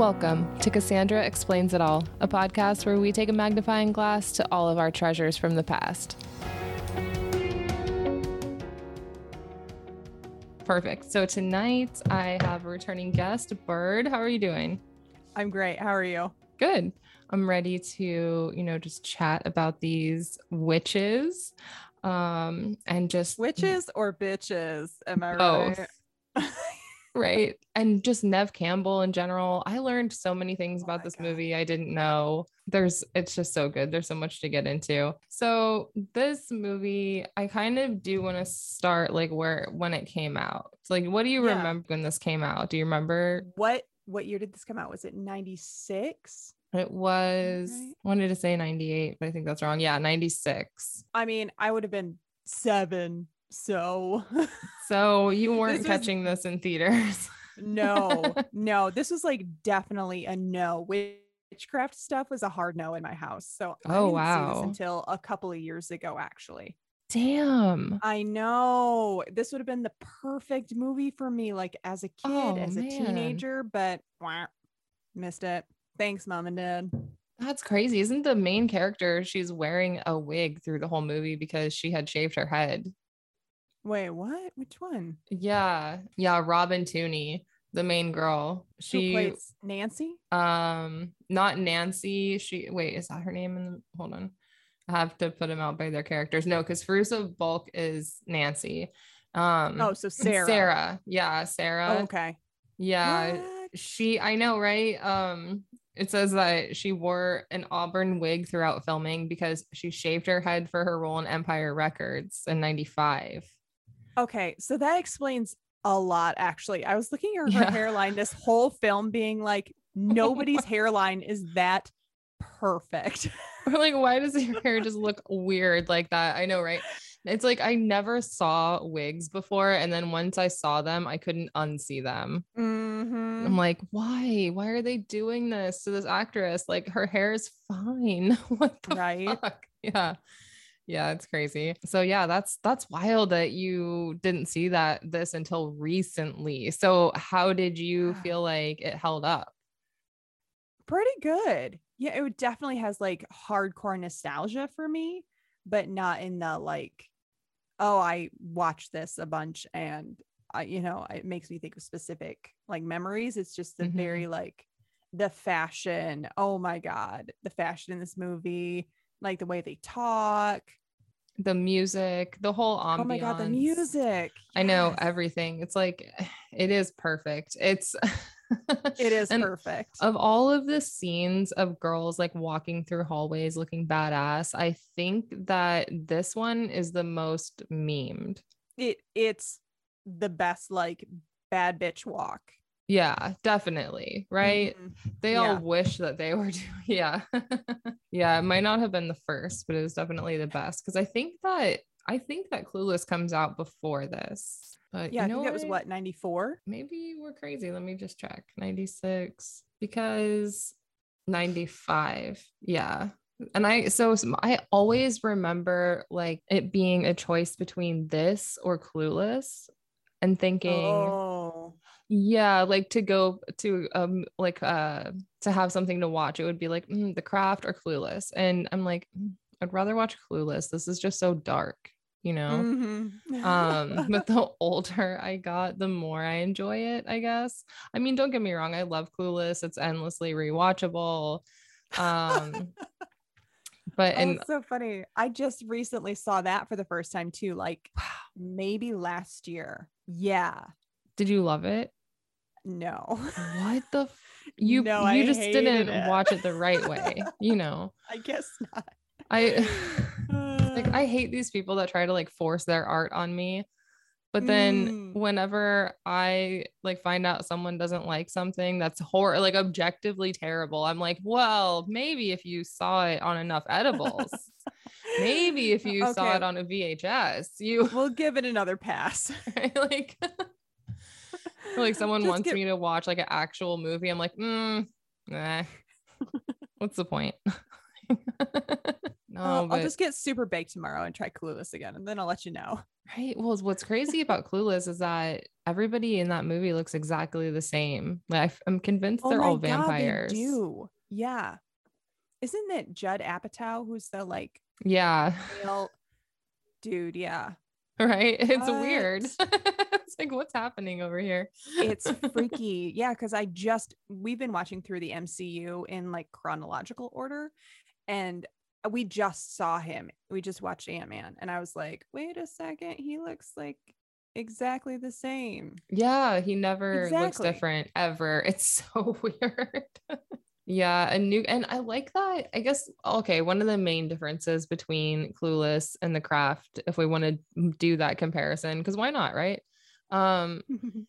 Welcome to Cassandra Explains It All, a podcast where we take a magnifying glass to all of our treasures from the past. Perfect. So tonight I have a returning guest, Bird. How are you doing? I'm great. How are you? Good. I'm ready to, you know, just chat about these witches um and just Witches or bitches? Am I Both. right? right and just neve campbell in general i learned so many things Oh about my this God. movie i didn't know there's it's just so good there's so much to get into so this movie i kind of do want to start like where when it came out so, like what do you Yeah. remember when this came out do you remember What what year did this come out? Was it 96? It was Right. wanted to say 98 but i think that's wrong yeah 96 I mean, I would have been seven. So so you weren't This was- catching this in theaters no, no, this was like definitely a no. Witchcraft stuff was a hard no in my house. So I Oh, didn't see wow. this until a couple of years ago, actually. damn I know this would have been the perfect movie for me, like as a kid, Oh, as a teenager, but wah, missed it. Thanks, mom and dad. That's crazy. Isn't the main character she's wearing a wig through the whole movie because she had shaved her head? Wait, what? Which one? Yeah. Yeah, Robin Tunney, the main girl. Who She plays Nancy? um not Nancy. She wait, is that her name in the hold on. I have to put them out by their characters. No, because Fairuza Balk is Nancy. Um Oh, so Sarah. Sarah. Yeah, Sarah. Oh, okay. Yeah. What? she i know right um it says that she wore an auburn wig throughout filming because she shaved her head for her role in empire records in 95 Okay, so that explains a lot. Actually, I was looking at her Yeah. hairline this whole film, being like, nobody's hairline is that perfect. like why does your hair just look weird like that i know right it's like i never saw wigs before and then once i saw them i couldn't unsee them. Mhm. i'm like why? Why are they doing this to this actress? Like her hair is fine. What the Right. fuck? yeah. Yeah it's crazy. So yeah that's that's wild that you didn't see that this until recently. So how did you feel like it held up? Pretty good. Yeah, it definitely has like hardcore nostalgia for me, but not in the like, oh, I watched this a bunch and I, you know, it makes me think of specific like memories. It's just the Mhm. very like the fashion. Oh my God, the fashion in this movie, like the way they talk. the music the whole ambiance Oh my God, the music. i know everything it's like it is perfect it's It is perfect. of all of the scenes of girls like walking through hallways looking badass i think that this one is the most memed it it's the best like bad bitch walk. yeah definitely right Mhm. they all wish that they were doing yeah yeah it might not have been the first but it was definitely the best because i think that i think that clueless comes out before this but Yeah, you I know think that was what? 94. maybe we're crazy. Let me just check. 96 because 95 yeah. And i so I always remember like it being a choice between this or clueless and thinking Oh, yeah, like to go to um like uh to have something to watch, it would be like mm, The Craft or Clueless, and I'm like, "Mm, I'd rather watch Clueless. This is just so dark, you know. Mhm. Um, but the older I got, the more I enjoy it. I guess. I mean, don't get me wrong, I love Clueless. It's endlessly rewatchable. Um, but oh, and it's so funny. I just recently saw that for the first time too, like maybe last year. Yeah. did you love it? No. What the? F- you No, I you just didn't it. watch it the right way, you know. I guess not. I like I hate these people that try to like force their art on me. But then Mm. whenever I like find out someone doesn't like something that's hor like objectively terrible, I'm like, well, maybe if you saw it on enough edibles, maybe if you saw it on a VHS, you we'll give it another pass. like like someone Just wants get- me to watch like an actual movie. I'm like, mm, nah. What's the point? Know. I'll, I'll just get super baked tomorrow and try Clueless again, and then I'll let you know. Right. Well, what's crazy about Clueless is that everybody in that movie looks exactly the same. Like I'm convinced oh they're all Oh God, they vampires. do yeah? Isn't it Judd Apatow who's the like Yeah. male dude? Yeah, Right. It's What? weird. it's like what's happening over here? it's freaky. yeah, because I just we've been watching through the MCU in like chronological order, and we just saw him. We just watched Ant Man, and I was like, wait a second, he looks like exactly the same. Yeah, he never looks different ever. It's so weird. yeah, a new and I like that. I guess okay, one of the main differences between Clueless and The Craft, if we want to do that comparison, because why not, right? Um,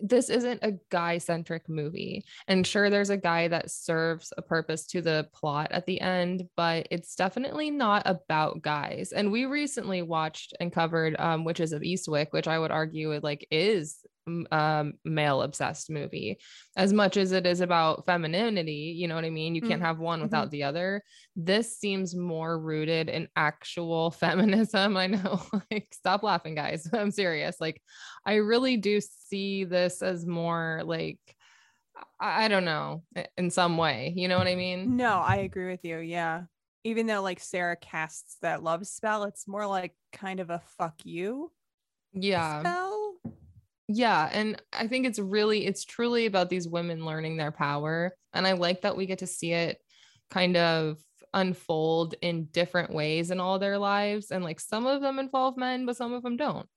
this isn't a guy centric movie. And sure, there's a guy that serves a purpose to the plot at the end, but it's definitely not about guys. And we recently watched and covered um, Witches of Eastwick, which I would argue it like is um male obsessed movie as much as it is about femininity you know what i mean you can't Mm, have one without the other this seems more rooted in actual feminism i know like stop laughing guys i'm serious like I really do see this as more like I, I don't know in some way. You know what I mean? no, I agree with you. Yeah, even though like Sarah casts that love spell, it's more like kind of a fuck you Yeah. spell. Yeah. And I think it's really, it's truly about these women learning their power. And I like that we get to see it kind of unfold in different ways in all their lives. And like some of them involve men, but some of them don't.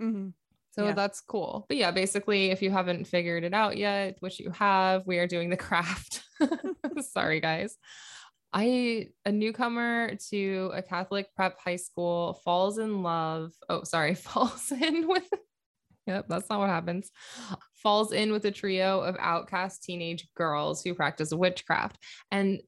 Mhm. So Yeah. that's cool. But yeah, basically, if you haven't figured it out yet, which you have, we are doing the craft. Sorry, guys. I, a newcomer to a Catholic prep high school, falls in love. Oh, sorry, falls in with. Yep, that's not what happens. Falls in with a trio of outcast teenage girls who practice witchcraft. And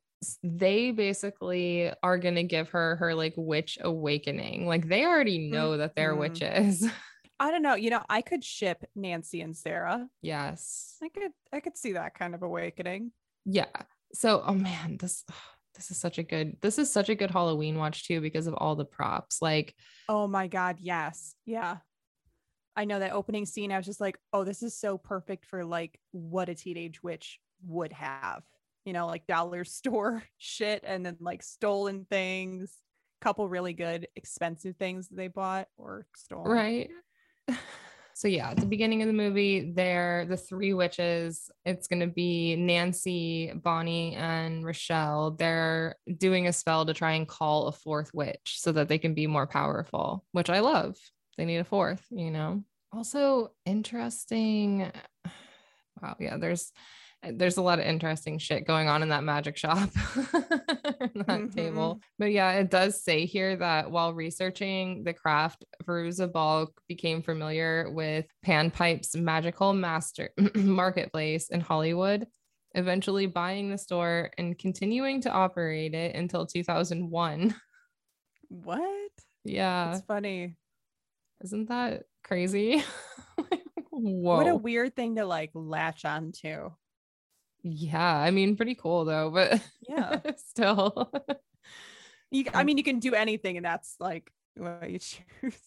they basically are going to give her her like witch awakening. Like they already know that they're Mhm. witches. I don't know. You know, I could ship Nancy and Sarah. Yes. I could, I could see that kind of awakening. Yeah. So, oh man, this this is such a good this is such a good Halloween watch too because of all the props. Like, Oh my god, yes, yeah. I know that opening scene. I was just like, oh, this is so perfect for like what a teenage witch would have. You know, like dollar store shit, and then like stolen things. Couple really good expensive things they bought or stole. right. So yeah, at the beginning of the movie, they're the three witches. It's gonna be Nancy, Bonnie, and Rochelle. They're doing a spell to try and call a fourth witch so that they can be more powerful, which I love. They need a fourth, you know. Also interesting. Wow, yeah, there's there's a lot of interesting shit going on in that magic shop that mm-hmm. table. But yeah, it does say here that while researching the craft, Fairuza Balk became familiar with Panpipe's magical master marketplace in Hollywood, eventually buying the store and continuing to operate it until 2001. What? Yeah, It's funny. Isn't that crazy? Whoa. What a weird thing to like latch onto. yeah, I mean, pretty cool though, but Yeah. still. You, I mean, you can do anything, and that's like what you choose.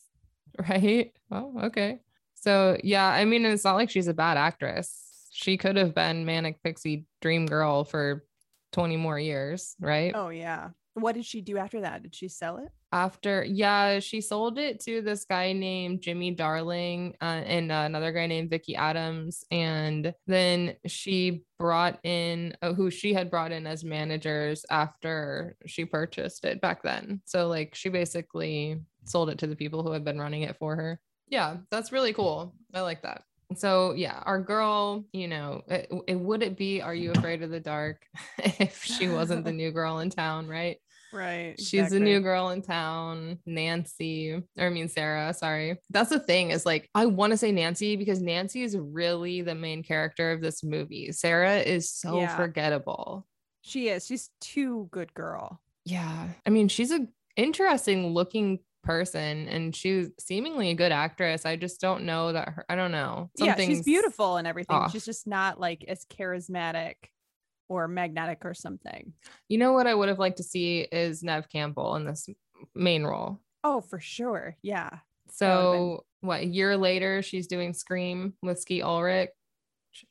right? Oh, okay. So yeah, I mean, it's not like she's a bad actress. She could have been Manic Pixie Dream Girl for 20 more years, right? Oh yeah. What did she do after that? Did she sell it? After, yeah, she sold it to this guy named Jimmy Darling uh, and uh, another guy named Vicky Adams. And then she brought in uh, who she had brought in as managers after she purchased it back then. So, like, she basically sold it to the people who had been running it for her. Yeah, that's really cool. I like that. So yeah, our girl, you know, it, it would it be Are You Afraid of the Dark if she wasn't the new girl in town, right? Right. She's the new girl in town, Nancy, or I mean Sarah, sorry. That's the thing is like I want to say Nancy because Nancy is really the main character of this movie. Sarah is so Yeah. forgettable. She is. She's too good girl. Yeah. I mean, she's a interesting looking person and she's seemingly a good actress. I just don't know that her I don't know. yeah, she's beautiful and everything. off. She's just not like as charismatic or magnetic or something. You know what I would have liked to see is Neve Campbell in this main role. Oh, for sure. Yeah. So what? A year later, she's doing Scream with Skeet Ulrich,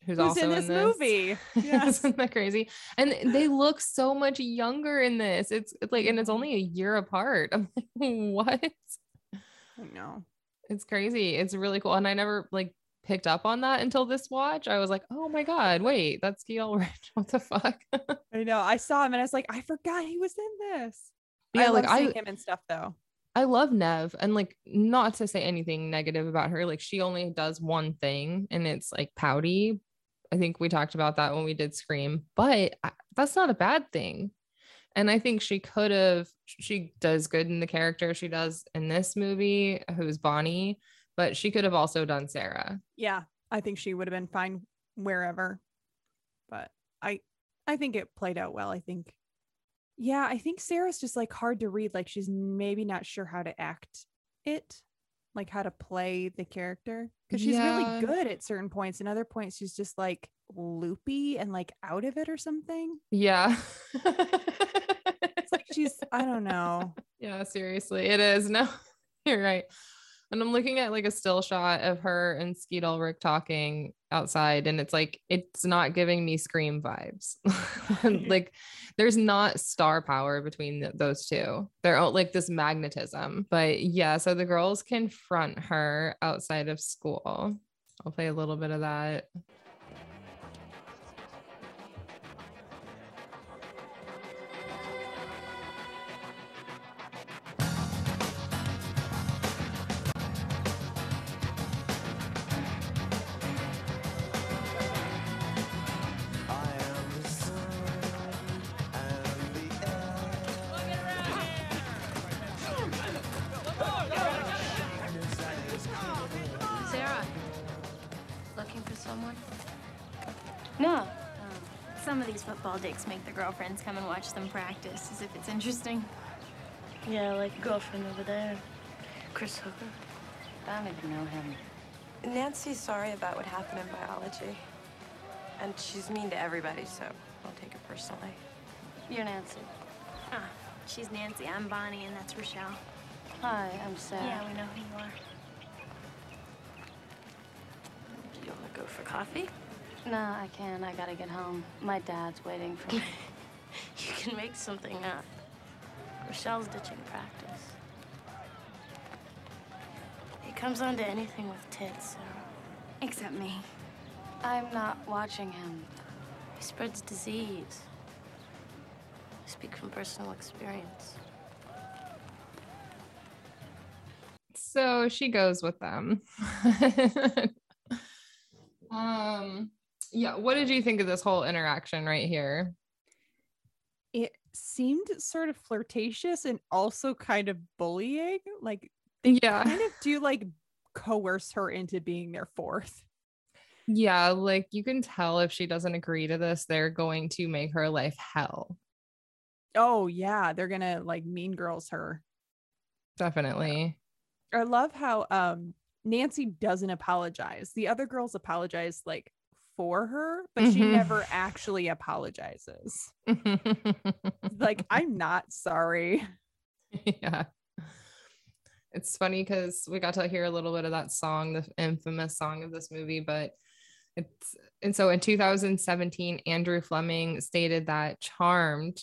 who's, Who's also in this, movie? Yes. Isn't that crazy? And they look so much younger in this. It's it's like, and it's only a year apart. I'm like, what? I know. It's crazy. It's really cool. And I never like picked up on that until this watch. I was like, oh my God, wait, that's Skeet Ulrich. What the fuck? I know. I saw him and I was like, I forgot he was in this. Yeah, I like, I- him and stuff though. I love Neve and like not to say anything negative about her. Like she only does one thing and it's like pouty. I think we talked about that when we did Scream, but I, that's not a bad thing. And I think she could have, she does good in the character she does in this movie, who's Bonnie, but she could have also done Sarah. Yeah, I think she would have been fine wherever. But I I think it played out well. I think yeah, I think Sarah's just like hard to read. Like she's maybe not sure how to act it, like how to play the character. Because she's Yeah. really good at certain points, and other points she's just like loopy and like out of it or something. Yeah. It's like she's I don't know. Yeah, seriously, it is. No, you're right. And I'm looking at like a still shot of her and Skeet Ulrich talking outside, and it's like it's not giving me scream vibes. like there's not star power between th- those two. They're all like this magnetism. But yeah, so the girls confront her outside of school. I'll play a little bit of that. Dicks make their girlfriends come and watch them practice as if it's interesting. Yeah, like a girlfriend over there. Chris Hooker. I don't even know him. Nancy's sorry about what happened in biology. And she's mean to everybody, so I'll take it personally. You're Nancy. Ah, she's Nancy. I'm Bonnie, and that's Rochelle. Hi, I'm Sarah. Yeah, we know who you are. Do you want to go for coffee? No, I can't. I gotta get home. My dad's waiting for me. You can make something up. Rochelle's ditching practice. He comes on to anything with tits, Sarah. Except me. I'm not watching him. He spreads disease. I speak from personal experience. so she goes with them um yeah what did you think of this whole interaction right here It seemed sort of flirtatious and also kind of bullying. Like they yeah kind of do like coerce her into being their fourth. yeah like you can tell if she doesn't agree to this they're going to make her life hell Oh yeah, they're gonna like mean girls her. definitely I love how um Nancy doesn't apologize. The other girls apologize like for her, but she Mhm. never actually apologizes. Like, I'm not sorry. yeah it's funny because we got to hear a little bit of that song the infamous song of this movie but it's and so in 2017 andrew fleming stated that charmed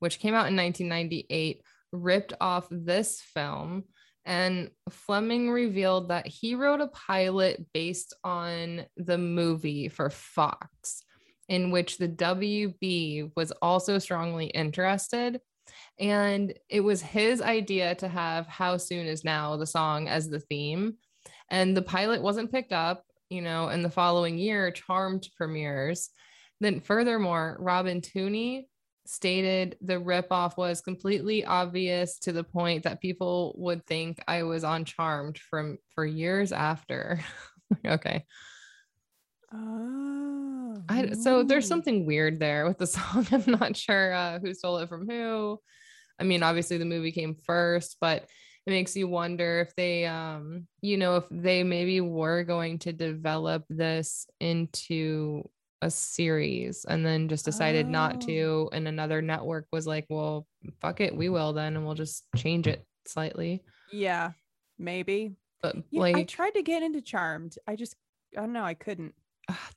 which came out in 1998 ripped off this film and fleming revealed that he wrote a pilot based on the movie for fox in which the wb was also strongly interested and it was his idea to have How Soon Is Now, the song, as the theme. And the pilot wasn't picked up, you know, and the following year, Charmed premieres. Then, furthermore, Robin Tunney stated the ripoff was completely obvious to the point that people would think I was on Charmed from for years after. okay. Oh. I, so there's something weird there with the song. I'm not sure uh, who stole it from who. I mean, obviously the movie came first, but it makes you wonder if they, um, you know, if they maybe were going to develop this into a series and then just decided not Oh. to. And another network was like, well, fuck it, we will then, and we'll just change it slightly. Yeah, maybe. But Yeah, I tried to get into Charmed. I just, I don't know, I couldn't.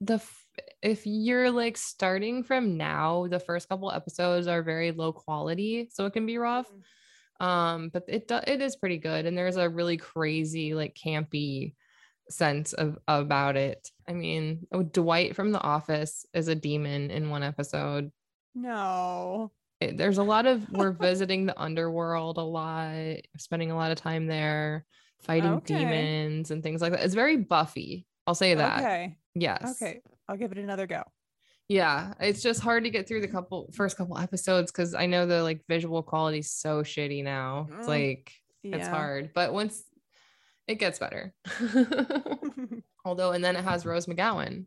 the f- if you're like starting from now, the first couple episodes are very low quality, so it can be rough. Um, but it do- it is pretty good, and there's a really crazy like campy sense of about it. I mean, oh, Dwight from The Office is a demon in one episode. No. It- there's a lot of we're visiting the underworld a lot, spending a lot of time there, fighting Okay. demons and things like that. It's very Buffy. I'll say that. Okay. Yes. Okay. I'll give it another go. Yeah, it's just hard to get through the couple first couple episodes because I know the like visual quality is so shitty now. It's Mm, like Yeah. it's hard, but once it gets better. Although, and then it has Rose McGowan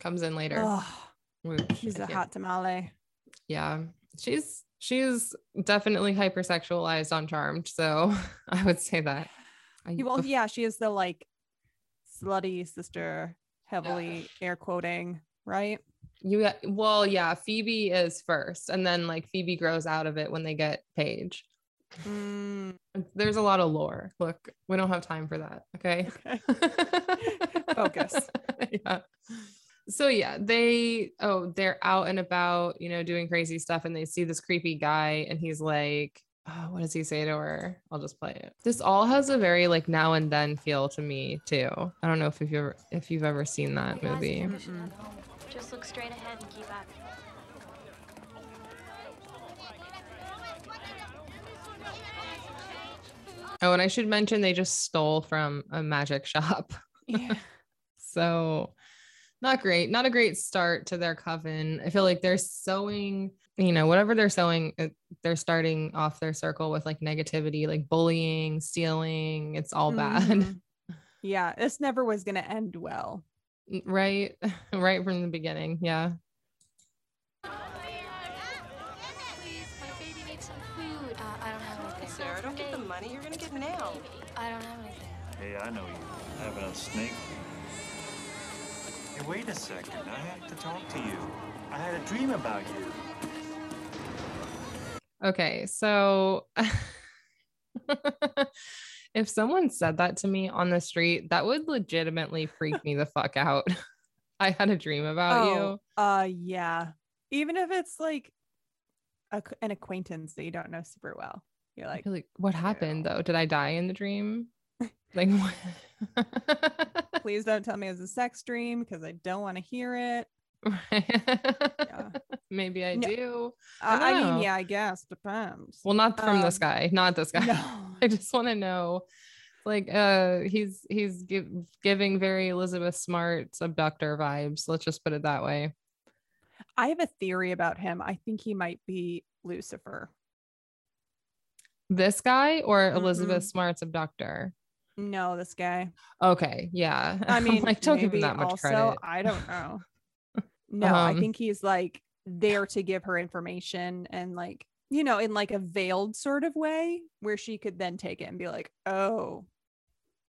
comes in later. oh, she's a hot tamale. Yeah, she's she's definitely hypersexualized on Charmed, so I would say that. I, Well, yeah, she is the like slutty sister, heavily air quoting, right? you well, yeah, Phoebe is first, and then like Phoebe grows out of it when they get Paige. Mm, There's a lot of lore. Look, we don't have time for that. Okay. okay. Focus. yeah. So yeah, they oh, they're out and about, you know, doing crazy stuff, and they see this creepy guy, and he's like, oh, what does he say to her? I'll just play it. This all has a very like now and then feel to me too. I don't know if you've ever if you've ever seen that movie. you're fishing at home. Just look straight ahead and keep up. Oh, and I should mention they just stole from a magic shop. Yeah. So not great. Not a great start to their coven. I feel like they're sowing, you know, whatever they're sowing, it- they're starting off their circle with like negativity, like bullying, stealing. It's all bad. Mhm. Yeah, this never was going to end well. right? right from the beginning. Yeah. Get. I don't have anything. Hey, I know you. I have a snake. Hey, wait a second. I have to talk to you. I had a dream about you. Okay. So if someone said that to me on the street, that would legitimately freak me the fuck out. I had a dream about you. Oh, uh, yeah. Even if it's like a, an acquaintance that you don't know super well, you're like, like what happened though? Did I die in the dream? Like please don't tell me it was a sex dream because I don't want to hear it. Maybe I No. do. Uh, I I mean, yeah, I guess depends. Well, not from this Um, guy, not this guy. no. I just want to know. Like uh he's he's give, giving very Elizabeth Smart abductor vibes. Let's just put it that way. I have a theory about him. I think he might be Lucifer. This guy or Mm-hmm. Elizabeth Smart's abductor? No, this guy. Okay, yeah. I mean, like don't give him that much also, credit. I don't know. No, I Um, think he's like there to give her information and like, you know, in like a veiled sort of way where she could then take it and be like, oh,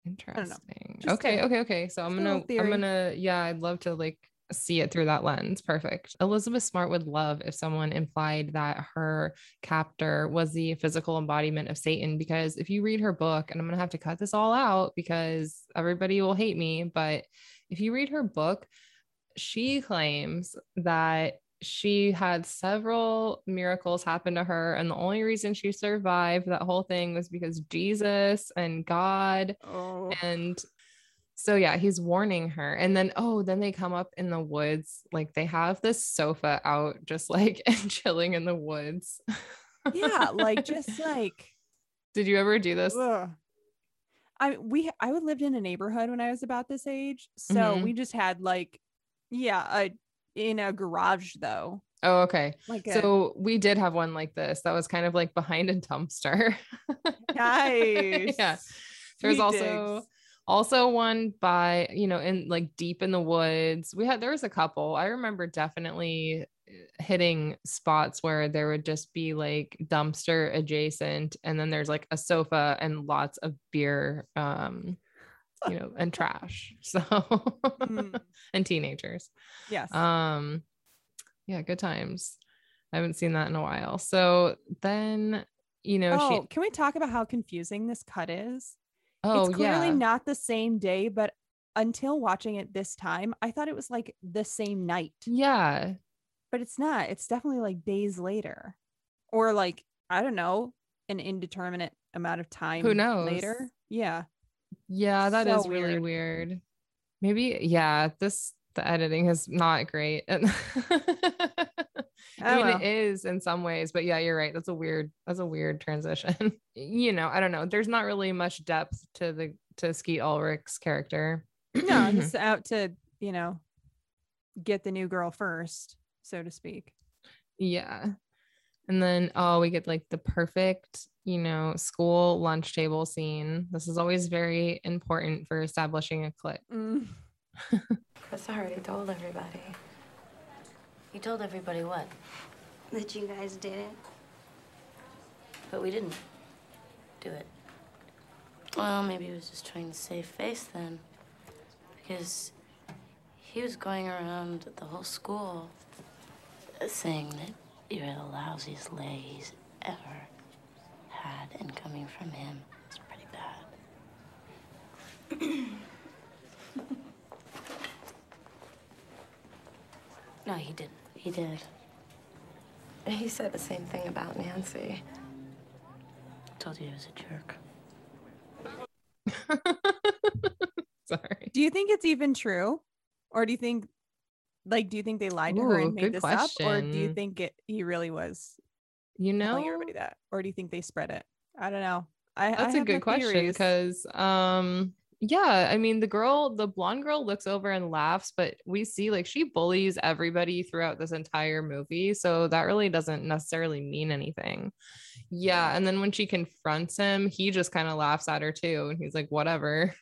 Interesting. Okay, okay, okay. So I'm gonna I'm gonna yeah, I'd love to like see it through that lens. Perfect. Elizabeth Smart would love if someone implied that her captor was the physical embodiment of Satan because if you read her book, and I'm gonna have to cut this all out because everybody will hate me, but if you read her book, she claims that she had several miracles happen to her and the only reason she survived that whole thing was because Jesus and God oh, and so yeah he's warning her and then oh then they come up in the woods like they have this sofa out just like and chilling in the woods yeah, like just like, did you ever do this ugh. I we I would lived in a neighborhood when I was about this age, so Mhm. we just had like, yeah, a in a garage though, oh okay like a, so we did have one like this that was kind of like behind a dumpster nice. yeah there's also digs. Also one by you know in like deep in the woods we had there was a couple i remember definitely uh, hitting spots where there would just be like dumpster adjacent and then there's like a sofa and lots of beer um you know, and trash. So Mm, and teenagers. yes. Um yeah, good times. I haven't seen that in a while. So then, you know, oh, she can we talk about how confusing this cut is? Oh it's clearly yeah. not the same day, but until watching it this time, I thought it was like the same night. yeah. But it's not. It's definitely like days later. Or like, I don't know, an indeterminate amount of time Who knows? later. Yeah. Yeah, that is So really weird. weird. Maybe, yeah, this the editing is not great. And I Oh, mean, well. it is in some ways, but yeah, you're right. That's a weird, that's a weird transition. you know, I don't know. There's not really much depth to the to Skeet Ulrich's character. No, I'm just out to, you know, get the new girl first, so to speak. yeah. And then oh, we get like the perfect, you know, school lunch table scene. This is always very important for establishing a click. Mm. Oh, Chris already told everybody. You told everybody what? That you guys did it. But we didn't do it. Well, maybe he was just trying to save face then. Because he was going around the whole school saying that you're the lousiest lay he's ever had, and coming from him is pretty bad. no, he didn't. He did. He said the same thing about Nancy. Told you he was a jerk. Sorry. Do you think it's even true? Or do you think like do you think they lied to her and made good this up? Or do you think it he really was You know, telling everybody that? Or do you think they spread it? I don't know. I I That's a good question because um yeah, I mean the girl, the blonde girl looks over and laughs, but we see like she bullies everybody throughout this entire movie, so that really doesn't necessarily mean anything. Yeah, and then when she confronts him, he just kind of laughs at her too and he's like whatever.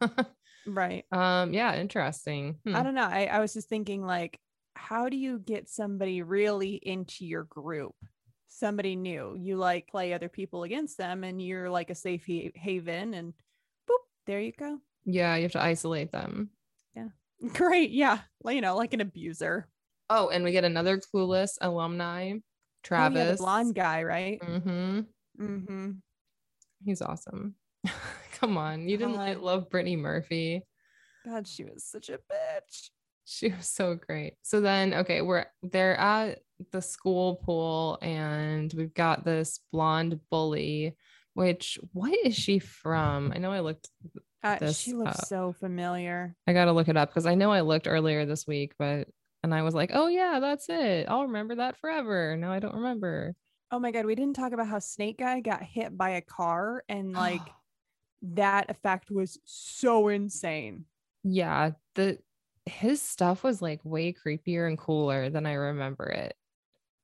right. um yeah, interesting. Hmm. I don't know. I, I was just thinking like, how do you get somebody really into your group? Somebody new. You like play other people against them and you're like a safe ha- haven and there you go. Yeah, you have to isolate them. Yeah. Great. Yeah. Like, you know, like an abuser. Oh, and we get another clueless alumni, Oh, Travis. yeah, the blonde guy, right? Mm-hmm. Mm-hmm. He's awesome. Come on. You didn't like, love Brittany Murphy. God, she was such a bitch. She was so great. So then, okay, we're they're at the school pool and we've got this blonde bully, which what is she from? I know I looked, Uh, This, she looks uh, so familiar. I got to look it up because I know I looked earlier this week, but and I was like, oh yeah, that's it. I'll remember that forever. Now I don't remember. Oh my god, we didn't talk about how Snake Guy got hit by a car and like that effect was so insane. yeah, the his stuff was like way creepier and cooler than I remember it.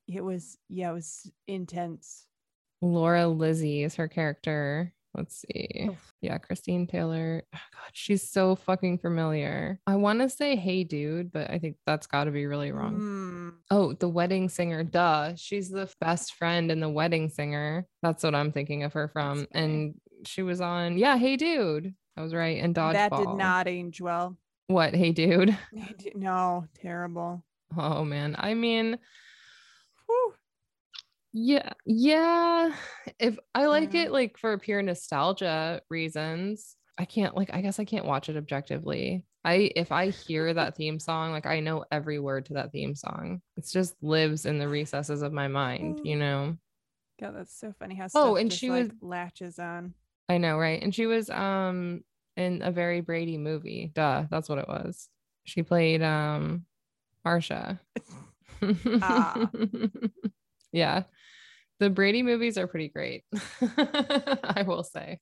It was yeah, it was intense. Laura Lizzie is her character. Let's see. Yeah, Christine Taylor. Oh, God, she's so fucking familiar. I want to say Hey Dude, but I think that's got to be really wrong. Mm, Oh, the wedding singer. Duh. She's the best friend in the wedding singer. That's what I'm thinking of her from. And she was on, yeah, Hey Dude. I was right. And Dodgeball. that did not age well. What? Hey Dude. It did- No, terrible. Oh, man. I mean, Whew. Yeah, yeah. If I like Yeah. it like for pure nostalgia reasons, I can't like I guess I can't watch it objectively. I if I hear that theme song, like I know every word to that theme song. It just lives in the recesses of my mind, you know. God, that's so funny how Oh, and she like, was- latches on. I know, right? And she was um in a very Brady movie. Duh, that's what it was. She played um Marsha. Ah. yeah. The Brady movies are pretty great. I will say.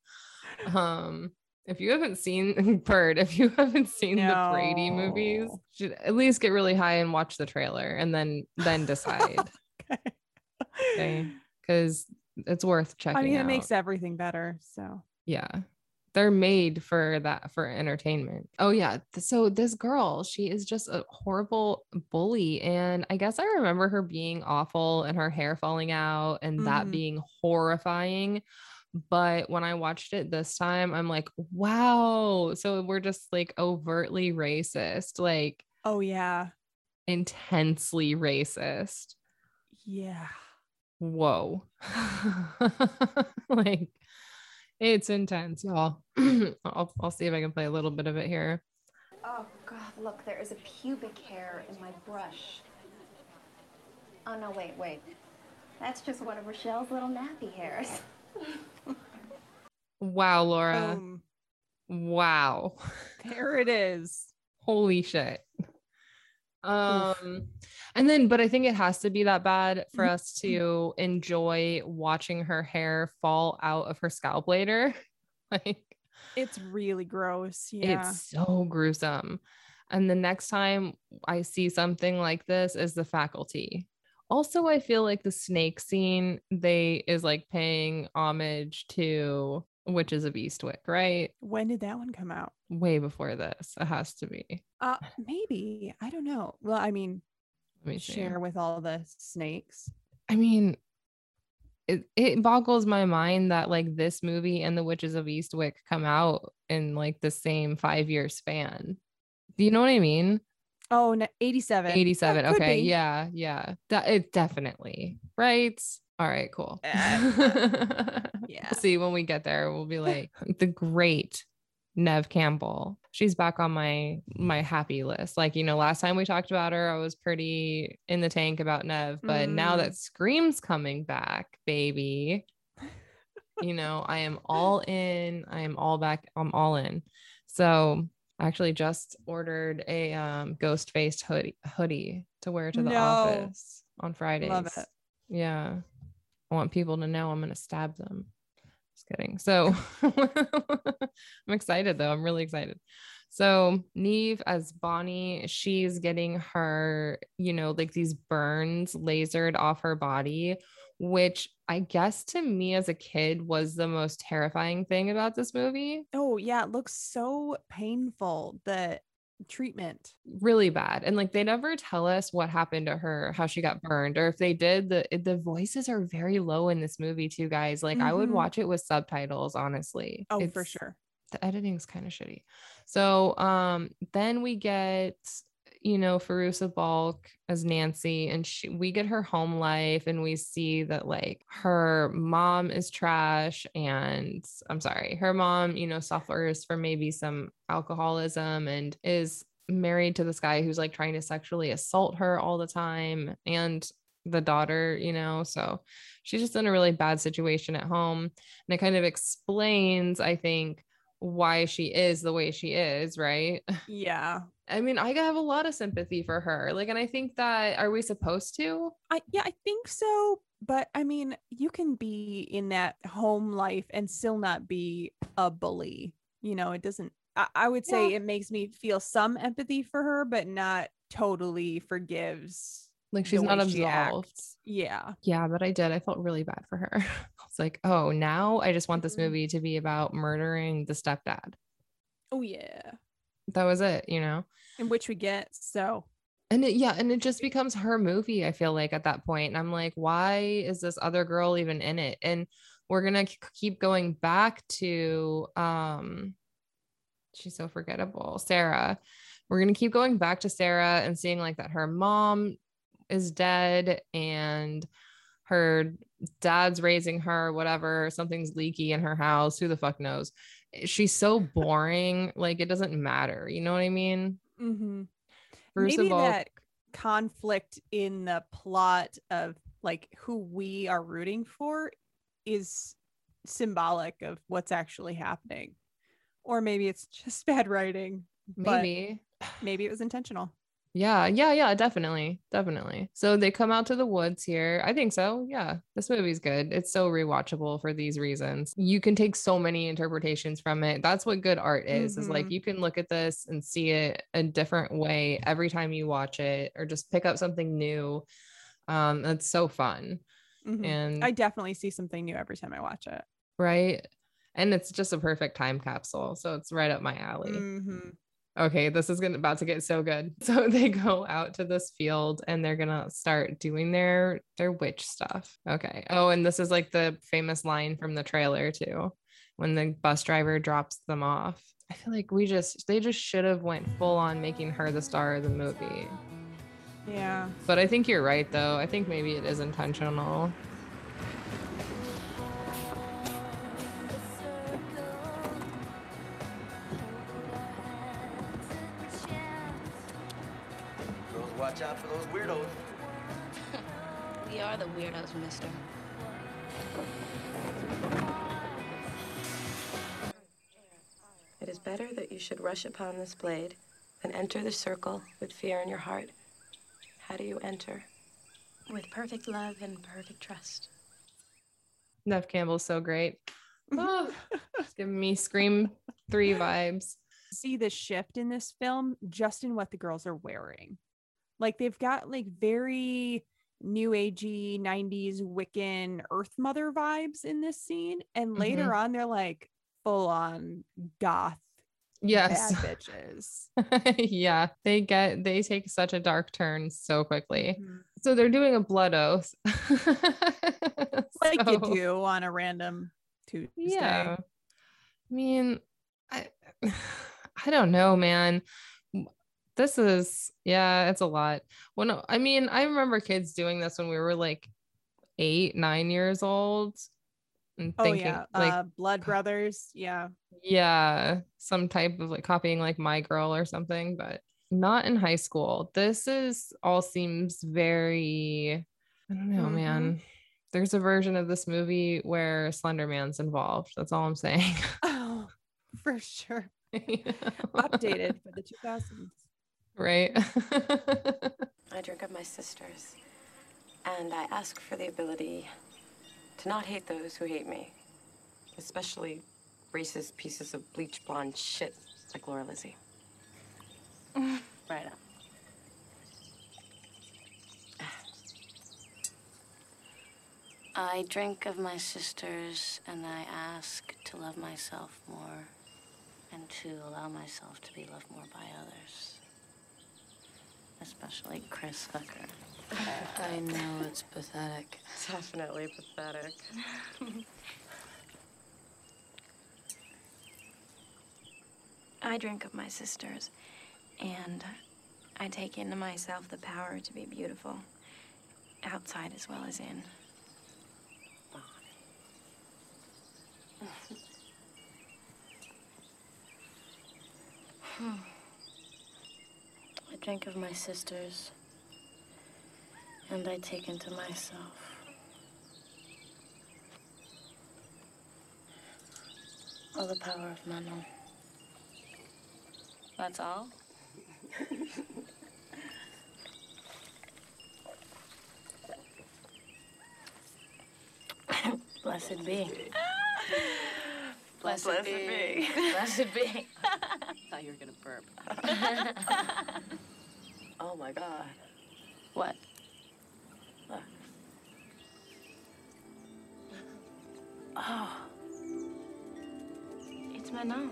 Um if you haven't seen Bird, if you haven't seen the Brady movies, should at least get really high and watch the trailer and then then decide. Okay. okay. Because it's worth checking. Out. I mean, it out. makes everything better. So yeah they're made for that for entertainment oh yeah so this girl she is just a horrible bully and i guess i remember her being awful and her hair falling out and that Mhm. being horrifying But when I watched it this time, I'm like, wow. So we're just like overtly racist, like Oh yeah. intensely racist. Yeah. Whoa. like it's intense, y'all. I'll, I'll see if I can play a little bit of it here. Oh, God, look, there is a pubic hair in my brush. Oh, no, wait, wait. That's just one of Rochelle's little nappy hairs. Wow, Laura. Boom. Wow. There it is. Holy shit. Um and then but I think it has to be that bad for us to enjoy watching her hair fall out of her scalp later. Like It's really gross. Yeah. it's so gruesome. And the next time I see something like this is the faculty. Also, I feel like the snake scene they is like paying homage to Witches of Eastwick, right? when did that one come out? Way before this. It has to be. Uh maybe. I don't know. Well, I mean, Let me share with all the snakes. I mean, it, it boggles my mind that like this movie and The Witches of Eastwick come out in like the same five year span. Do you know what I mean? Oh, no, 87. 87. okay. be. Yeah. Yeah. That it definitely. Right. All right. Cool. Yeah. We'll see when we get there. We'll be like the great Neve Campbell. She's back on my my happy list. Like, you know, last time we talked about her, I was pretty in the tank about Neve, but now Mm. that Scream's coming back, baby, you know, I am all in. I am all back. I'm all in. So I actually just ordered a um ghost faced hoodie hoodie to wear to the No. office on Fridays. Love it. Yeah. I want people to know I'm gonna stab them. Just kidding. So I'm excited though. I'm really excited. So Neve as Bonnie, she's getting her, you know, like these burns lasered off her body, which I guess to me as a kid was the most terrifying thing about this movie. Oh, yeah. It looks so painful. The treatment. Really bad. And like they never tell us what happened to her, how she got burned, or if they did, the the voices are very low in this movie too, guys. Like I would Mhm. watch it with subtitles, honestly. Oh, for sure. the editing's kind of shitty. So um then we get you know Fairuza Balk as Nancy and she we get her home life and we see that like her mom is trash and I'm sorry her mom you know suffers from maybe some alcoholism and is married to this guy who's like trying to sexually assault her all the time and the daughter you know so she's just in a really bad situation at home and it kind of explains i think why she is the way she is, right? Yeah. I mean, I have a lot of sympathy for her. Like, and I think that are we supposed to? I yeah, I think so. But I mean, you can be in that home life and still not be a bully. You know, it doesn't I, I would say Yeah. it makes me feel some empathy for her, but not totally forgives. Like she's not way she absolved. Yeah. Yeah, but I did. I felt really bad for her. It's like, oh, now I just want this Mhm. movie to be about murdering the stepdad. Oh yeah. That was it, you know? And which we get so And it, yeah, and it just becomes her movie, I feel like at that point. And I'm like, why is this other girl even in it? And we're gonna k- keep going back to um she's so forgettable, Sarah. We're gonna keep going back to Sarah and seeing like that her mom is dead and her dad's raising her, whatever, something's leaky in her house. Who the fuck knows? She's so boring, like it doesn't matter. You know what I mean? mhm. Bruce maybe Evolve- that conflict in the plot of like who we are rooting for is symbolic of what's actually happening or maybe it's just bad writing maybe. maybe it was intentional Yeah, yeah, yeah, definitely. Definitely. So they come out to the woods here. I think so. Yeah. This movie's good. It's so rewatchable for these reasons. You can take so many interpretations from it. That's what good art is. Is like Mhm. you can look at this and see it a different way every time you watch it or just pick up something new. Um that's so fun. Mhm. And i definitely see something new every time i watch it right? And it's just a perfect time capsule. So it's right up my alley. Mhm. Okay, this is gonna about to get so good. So they go out to this field and they're gonna start doing their their witch stuff. Okay. Oh, and this is like the famous line from the trailer too, when the bus driver drops them off. I feel like we just they just should have went full on making her the star of the movie. Yeah. But I think you're right though. I think maybe it is intentional. Watch out for those weirdos. We are the weirdos, mister. It is better that you should rush upon this blade than enter the circle with fear in your heart. How do you enter? With perfect love and perfect trust. Neve Campbell's so great. Oh, it's giving me Scream 3 vibes. See the shift in this film just in what the girls are wearing. Like they've got like very new agey 90s Wiccan Earth Mother vibes in this scene. And later Mhm. on, they're like full on goth Yes. bad bitches. yeah, they get they take such a dark turn so quickly. Mhm. So they're doing a blood oath. Like you do on a random Tuesday. Yeah. I mean, I I don't know, man. This is yeah, it's a lot. When I mean, I remember kids doing this when we were like eight, nine years old. And Oh thinking yeah. like uh, Blood Brothers. Yeah. yeah, some type of like copying like My Girl or something, but not in high school. This is all seems very, I don't know, Mhm. man. There's a version of this movie where Slender Man's involved. That's all I'm saying. Oh, for sure. Updated for the 2000s. Right? I drink of my sisters, and I ask for the ability to not hate those who hate me, especially racist pieces of bleach blonde shit like Laura Lizzie. Right on. I drink of my sisters and I ask to love myself more and to allow myself to be loved more by others. Especially Chris Hooker. I know it's pathetic. Definitely pathetic. I drink of my sisters, and I take into myself the power to be beautiful, outside as well as in. I drink of my sisters and I take into myself all the power of Manon. That's all? Blessed be. Blessed, be. Blessed be. be. Blessed be. Thought you were gonna burp. Oh my god. What? Look. Oh. It's Manon.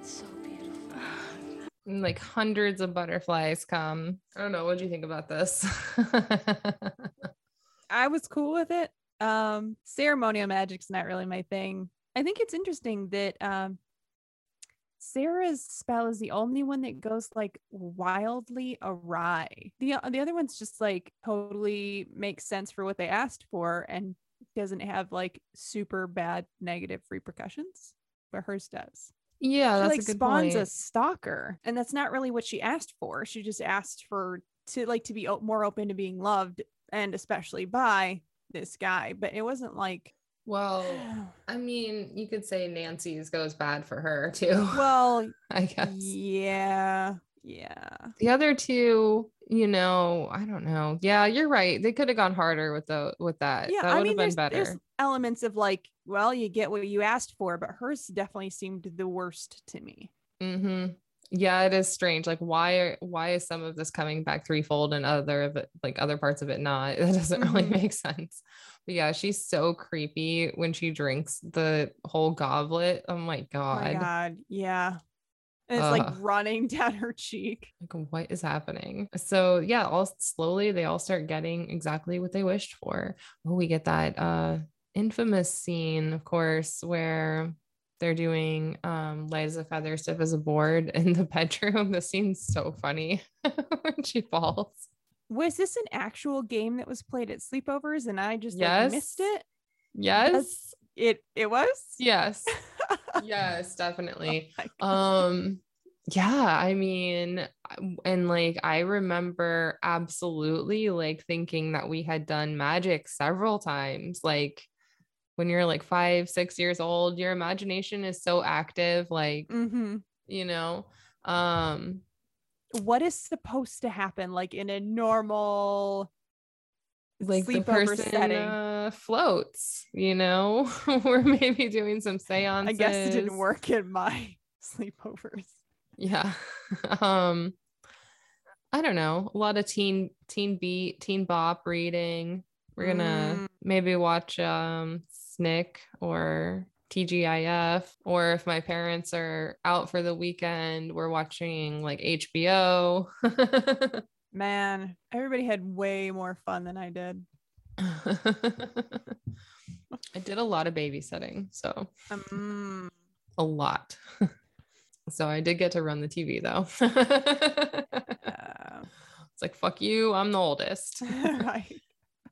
It's so beautiful. And, like hundreds of butterflies come. I don't know. What do you think about this? I was cool with it. Um, ceremonial magic's not really my thing. I think it's interesting that um, Sarah's spell is the only one that goes like wildly awry. The uh, the other ones just like totally makes sense for what they asked for and doesn't have like super bad negative repercussions, but hers does. yeah, she that's like a good spawns point. a stalker, and that's not really what she asked for. She just asked for to like to be o- more open to being loved, and especially by this guy. But it wasn't like Well, I mean, you could say Nancy's goes bad for her too. well, I guess. yeah, yeah. The other two, you know, I don't know. Yeah, you're right. They could have gone harder with the with that. Yeah, that I would mean, have been there's, there's better. elements of like, well, you get what you asked for, but hers definitely seemed the worst to me. Mm-hmm. Yeah, it is strange. Like, why are why is some of this coming back threefold and other of it, like other parts of it, not? That doesn't really Mhm. make sense. But yeah, she's so creepy when she drinks the whole goblet. Oh my Oh god. my god, yeah. And it's like running down her cheek. like what is happening so yeah all slowly they all start getting exactly what they wished for oh we get that uh infamous scene of course where they're doing um light as a feather stiff as a board in the bedroom. This scene's so funny. When she falls. Was this an actual game that was played at sleepovers and I just like, missed it? yes. It it was? yes. Yes definitely. Oh um yeah i mean and like i remember absolutely like thinking that we had done magic several times like when you're like five six years old your imagination is so active like Mhm. you know um What is supposed to happen like in a normal like the sleepover person setting? uh, floats you know we're maybe doing some seances I guess it didn't work in my sleepovers. yeah um i don't know a lot of teen teen beat teen bop reading we're gonna Mm. maybe watch um snick or tgif or if my parents are out for the weekend we're watching like hbo Man, everybody had way more fun than I did. i did a lot of babysitting so Um, a lot so i did get to run the tv though uh, it's like fuck you i'm the oldest right.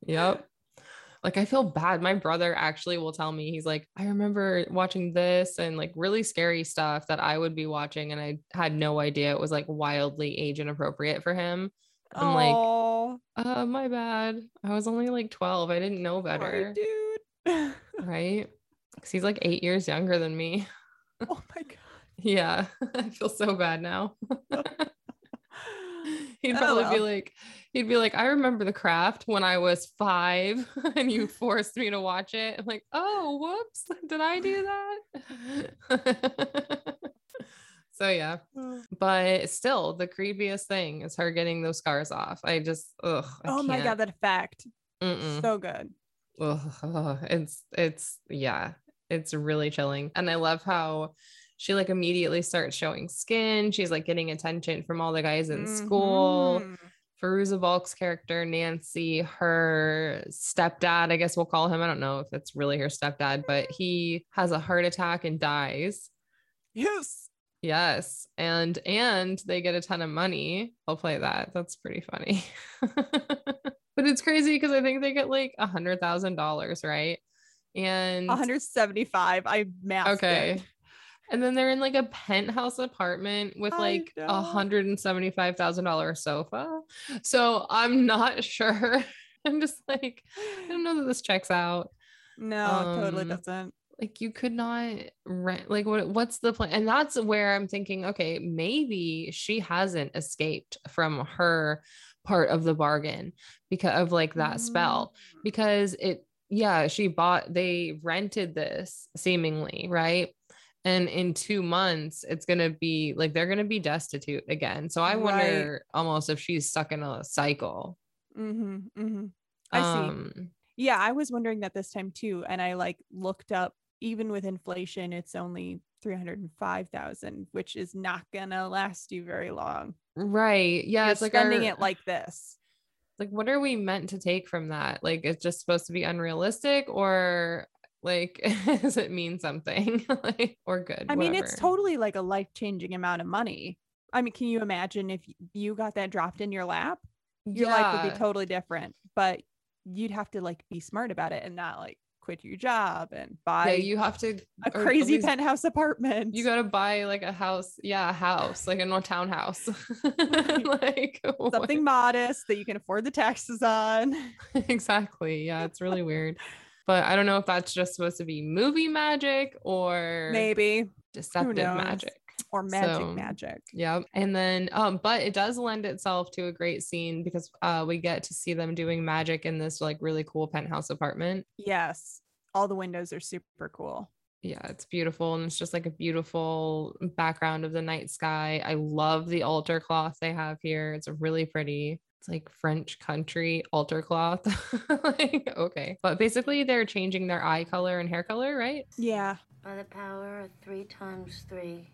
Yep. Like I feel bad. My brother actually will tell me he's like, I remember watching this and like really scary stuff that I would be watching, and I had no idea it was like wildly age inappropriate for him. I'm like, Aw, uh, my bad. I was only like 12. I didn't know sorry, better. dude. Right? Because he's like eight years younger than me. oh my god. Yeah. I feel so bad now. He'd Oh, probably be like, he'd be like, I remember the craft when I was five and you forced me to watch it. I'm like, oh, whoops. Did I do that? so yeah. But still, the creepiest thing is her getting those scars off. I just, ugh. I oh my god, that effect. Mm-mm. So good. Ugh, it's it's yeah it's really chilling and i love how she like immediately starts showing skin. She's like getting attention from all the guys in school. Mhm. Fairuza Balk's character Nancy her stepdad I guess we'll call him. I don't know if it's really her stepdad but he has a heart attack and dies. Yes. yes. And and they get a ton of money. I'll play that. That's pretty funny. But it's crazy because I think they get like a hundred thousand dollars right? And 175. I mapped okay. it. And then they're in like a penthouse apartment with like a hundred and seventy five thousand dollar sofa. So i'm not sure. I'm just like i don't know that this checks out. No, totally Um, doesn't. like you could not rent like what what's the plan? And that's where i'm thinking okay maybe she hasn't escaped from her part of the bargain because of like that spell. Mm. because it yeah she bought they rented this seemingly right and in two months it's gonna be like they're gonna be destitute again so i Right. wonder almost if she's stuck in a cycle Mm-hmm, mm-hmm. I see. um Yeah, I was wondering that this time too. And I like looked up, even with inflation, it's only 305,000, which is not gonna last you very long. right yeah You're it's like spending it like this. like what are we meant to take from that like it's just supposed to be unrealistic or like does it mean something like or good I mean, it's totally like a life changing amount of money. I mean, can you imagine if you got that dropped in your lap? Your life would be totally different, but you'd have to like be smart about it and not like quit your job and buy yeah you have to a crazy least penthouse apartment. you got to buy like a house yeah a house like a no townhouse like what- something modest that you can afford the taxes on. exactly yeah it's really weird but i don't know if that's just supposed to be movie magic or Maybe deceptive magic or magic So, magic. Yep. And then um but it does lend itself to a great scene because uh we get to see them doing magic in this like really cool penthouse apartment. Yes. All the windows are super cool. Yeah, it's beautiful and it's just like a beautiful background of the night sky. I love the altar cloth they have here. It's really pretty. It's like French country altar cloth. like okay. But basically they're changing their eye color and hair color, right? Yeah. By the power of three times three.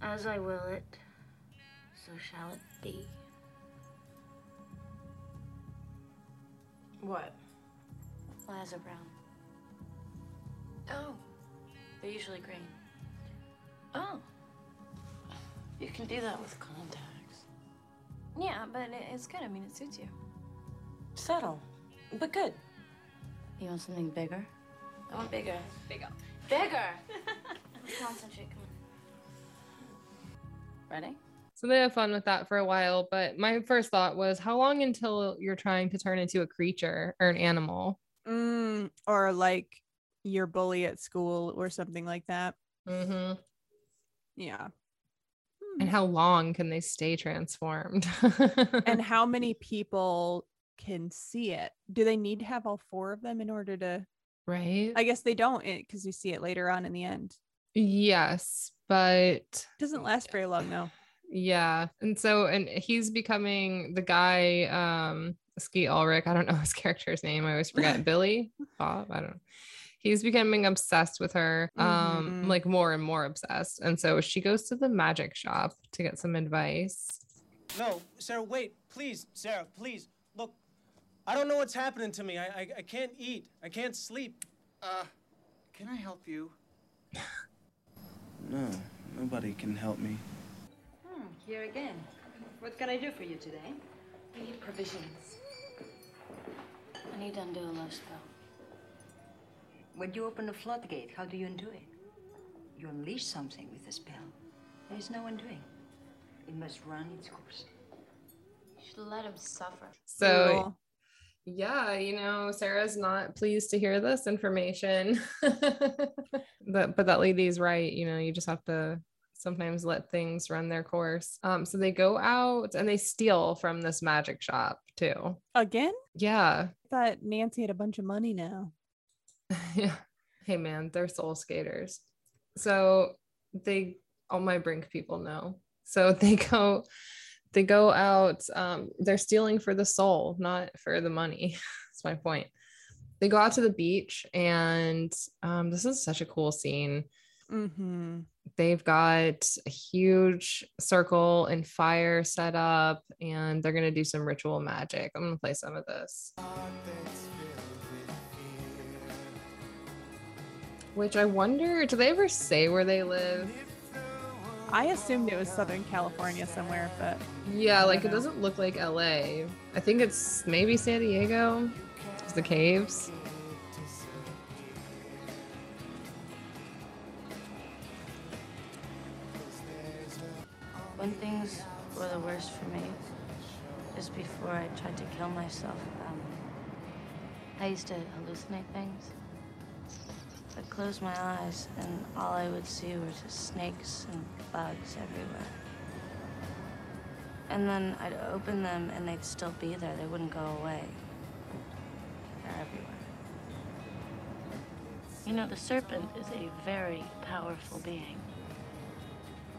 As I will it, so shall it be. What? Liza Brown. Oh. They're usually green. Oh. You can do that with contacts. Yeah, but it's good. I mean, it suits you. Subtle, but good. You want something bigger? I want bigger. Bigger. Bigger! Concentrate, come on. Ready? So they have fun with that for a while. But my first thought was, how long until you're trying to turn into a creature or an animal? Mm, or like your bully at school or something like that. Mm-hmm. Yeah. And how long can they stay transformed? and how many people can see it? Do they need to have all four of them in order to? right? I guess they don't because we see it later on in the end. yes, but it Doesn't last very long though. yeah. And so, and he's becoming the guy, um, Skeet Ulrich. I don't know his character's name. I always forget. Billy Bob. I don't know. He's becoming obsessed with her, um, Mhm. like more and more obsessed. And so she goes to the magic shop to get some advice. No, Sarah, wait, please, Sarah, please. Look, I don't know what's happening to me. I, I, I can't eat. I can't sleep. Uh, can I help you? No, nobody can help me. Hmm, here again. What can I do for you today? I need provisions. I need to undo a low spell. When you open the floodgate, how do you undo it? You unleash something with the spell. There is no undoing. It must run its course. You should let him suffer. So Cool. yeah, you know, Sarah's not pleased to hear this information. but but that lady's right. You know, you just have to sometimes let things run their course. Um, so they go out and they steal from this magic shop too. Again? Yeah. I thought Nancy had a bunch of money now. yeah. Hey man, they're soul skaters. So they all my brink people know. So they go they go out, um, they're stealing for the soul, not for the money. That's my point. They go out to the beach and um, this is such a cool scene. Mm-hmm. They've got a huge circle and fire set up, and they're gonna do some ritual magic. I'm gonna play some of this. Which I wonder, do they ever say where they live? I assumed it was Southern California somewhere, but Yeah, I like it doesn't look like LA. I think it's maybe San Diego. It's the caves. When things were the worst for me is before I tried to kill myself. Um, I used to hallucinate things. I'd close my eyes and all I would see were just snakes and bugs everywhere. And then I'd open them and they'd still be there. They wouldn't go away. They're everywhere. You know, the serpent is a very powerful being.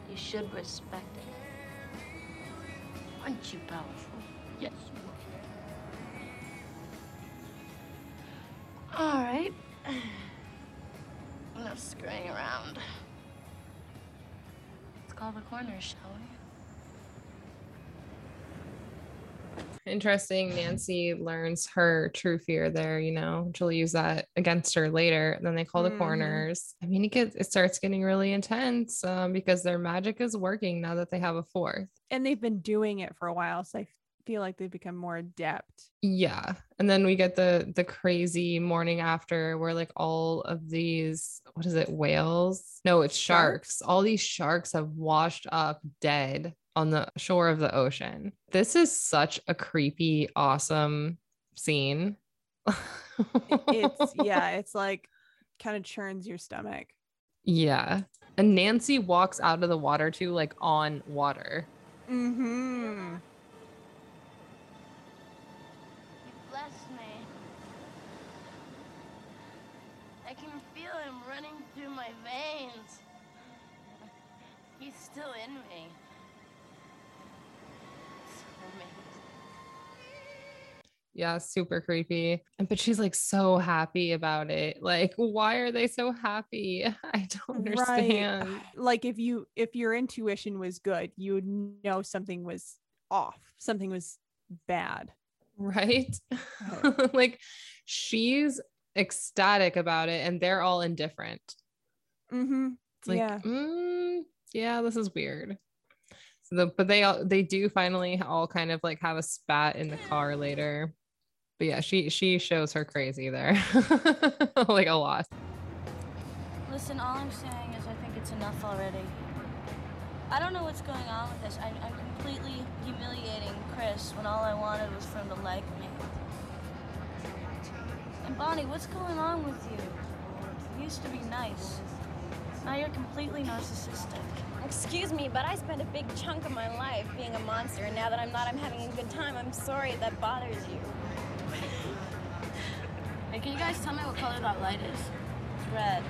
You should respect it. Aren't you powerful? Yes, you are. All right. Enough screwing around. Let's call the corners, shall we? Interesting. Nancy learns her true fear there, you know, she'll use that against her later. And then they call the Mhm. corners. I mean, it gets it starts getting really intense um, because their magic is working now that they have a fourth. and they've been doing it for a while, so I feel like they've become more adept. Yeah. And then we get the the crazy morning after where like all of these what is it, whales? No, it's sharks. All these sharks have washed up dead on the shore of the ocean. This is such a creepy, awesome scene. It's yeah, it's like kind of churns your stomach. yeah. And Nancy walks out of the water too, like on water. Mm-hmm. Still in me. So amazing. Yeah, super creepy. But she's like so happy about it. Like, why are they so happy? I don't understand. Right. Like if you if your intuition was good, you would know something was off. Something was bad. Right? like she's ecstatic about it and they're all indifferent. Mm-hmm. It's like, yeah. mm, yeah, this is weird. So the, but they all they do finally all kind of like have a spat in the car later. But yeah, she she shows her crazy there. like a lot. Listen, all I'm saying is I think it's enough already. I don't know what's going on with this. I, I'm completely humiliating Chris when all I wanted was for him to like me. And Bonnie, what's going on with you? You used to be nice. Now you're completely narcissistic. Excuse me, but I spent a big chunk of my life being a monster, and now that I'm not, I'm having a good time. I'm sorry that bothers you. Hey, can you guys tell me what color that light is? It's red.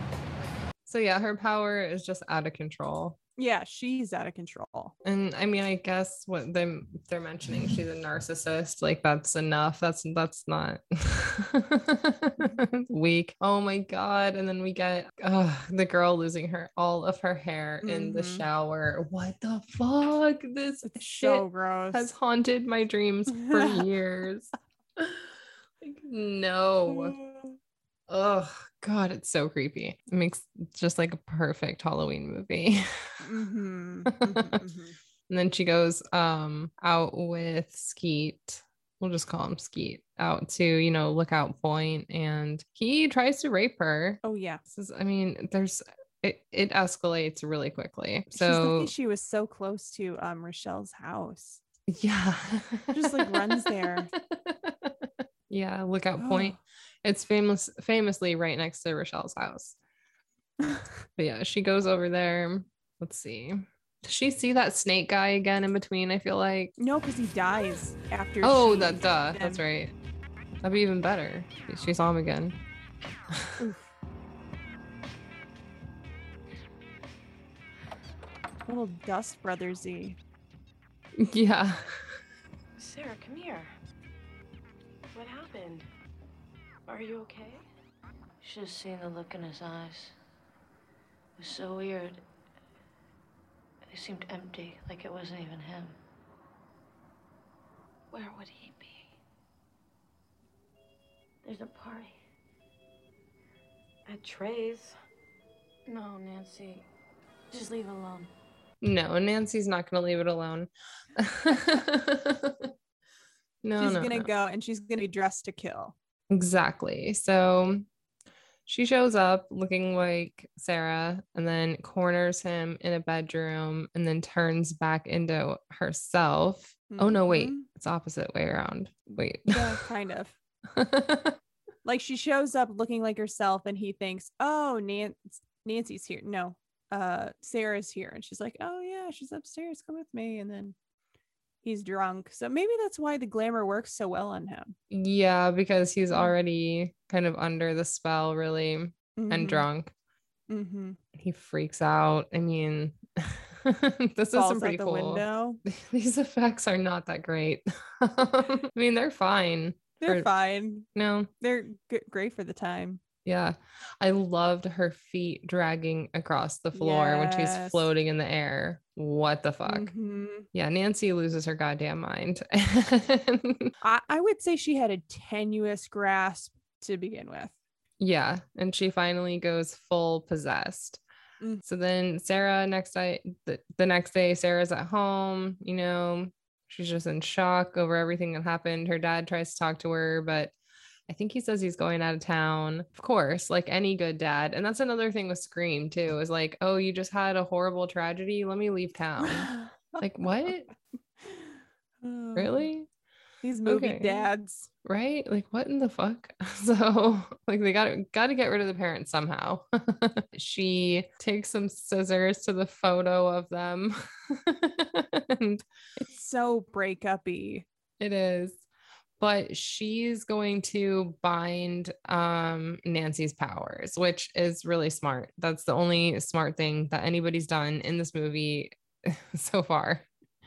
So yeah, her power is just out of control. Yeah, she's out of control. And I mean, I guess what them they're mentioning she's a narcissist, like that's enough. That's that's not weak. Oh my god. And then we get uh, the girl losing her all of her hair in the Mhm. shower. What the fuck? This It's shit so gross. has haunted my dreams for years. like, no. Oh god, it's so creepy. It makes just like a perfect Halloween movie. Mhm, mhm, mhm. and then she goes um out with Skeet. We'll just call him Skeet out to, you know, lookout point and he tries to rape her. Oh yeah. This is, I mean, there's it, it escalates really quickly. She's So she was so close to um Rochelle's house. yeah. Just like runs there. yeah, lookout oh. point. It's famous famously right next to Rochelle's house. But yeah, she goes over there. Let's see. Does she see that snake guy again in between? I feel like. No, because he dies after. Oh, she- that duh. That's right. That'd be even better. She saw him again. Little Dust Brothersy. yeah. Sarah, come here. What happened? Are you okay? Should have seen the look in his eyes. It was so weird. They seemed empty, like it wasn't even him. Where would he be? There's a party. At Trey's. No, Nancy. Just leave it alone. No, Nancy's not gonna leave it alone. no, she's no, gonna no. go and she's gonna be dressed to kill. Exactly. So she shows up looking like Sarah and then corners him in a bedroom and then turns back into herself. Oh no, wait. Mhm. It's opposite way around. Wait. Yeah, kind of. Like she shows up looking like herself, and he thinks, "Oh, Nan- Nancy's here." No, uh, Sarah's here, and she's like, "Oh yeah, she's upstairs. Come with me." And then he's drunk, so maybe that's why the glamour works so well on him. yeah, because he's already kind of under the spell, really, Mhm. and drunk. Mm-hmm. He freaks out. I mean, this is Falls some pretty cool. window. These effects are not that great. I mean, they're fine. They're for- fine. No, They're g- great for the time. Yeah. I loved her feet dragging across the floor when she's floating in the air. What the fuck? Mhm. Yeah, Nancy loses her goddamn mind. I, I would say she had a tenuous grasp to begin with. yeah, and she finally goes full possessed. Mm. So then Sarah next night the, the next day Sarah's at home, you know, she's just in shock over everything that happened. Her dad tries to talk to her, but I think he says he's going out of town. Of course, like any good dad. And that's another thing with Scream too, is like, oh, you just had a horrible tragedy. Let me leave town. like, what? Oh, Really? These movie Okay. dads. Right? Like, what in the fuck? So, like, they got to got to get rid of the parents somehow. she takes some scissors to the photo of them, and It's so breakup-y. it is. But she's going to bind um Nancy's powers, which is really smart. That's the only smart thing that anybody's done in this movie so far.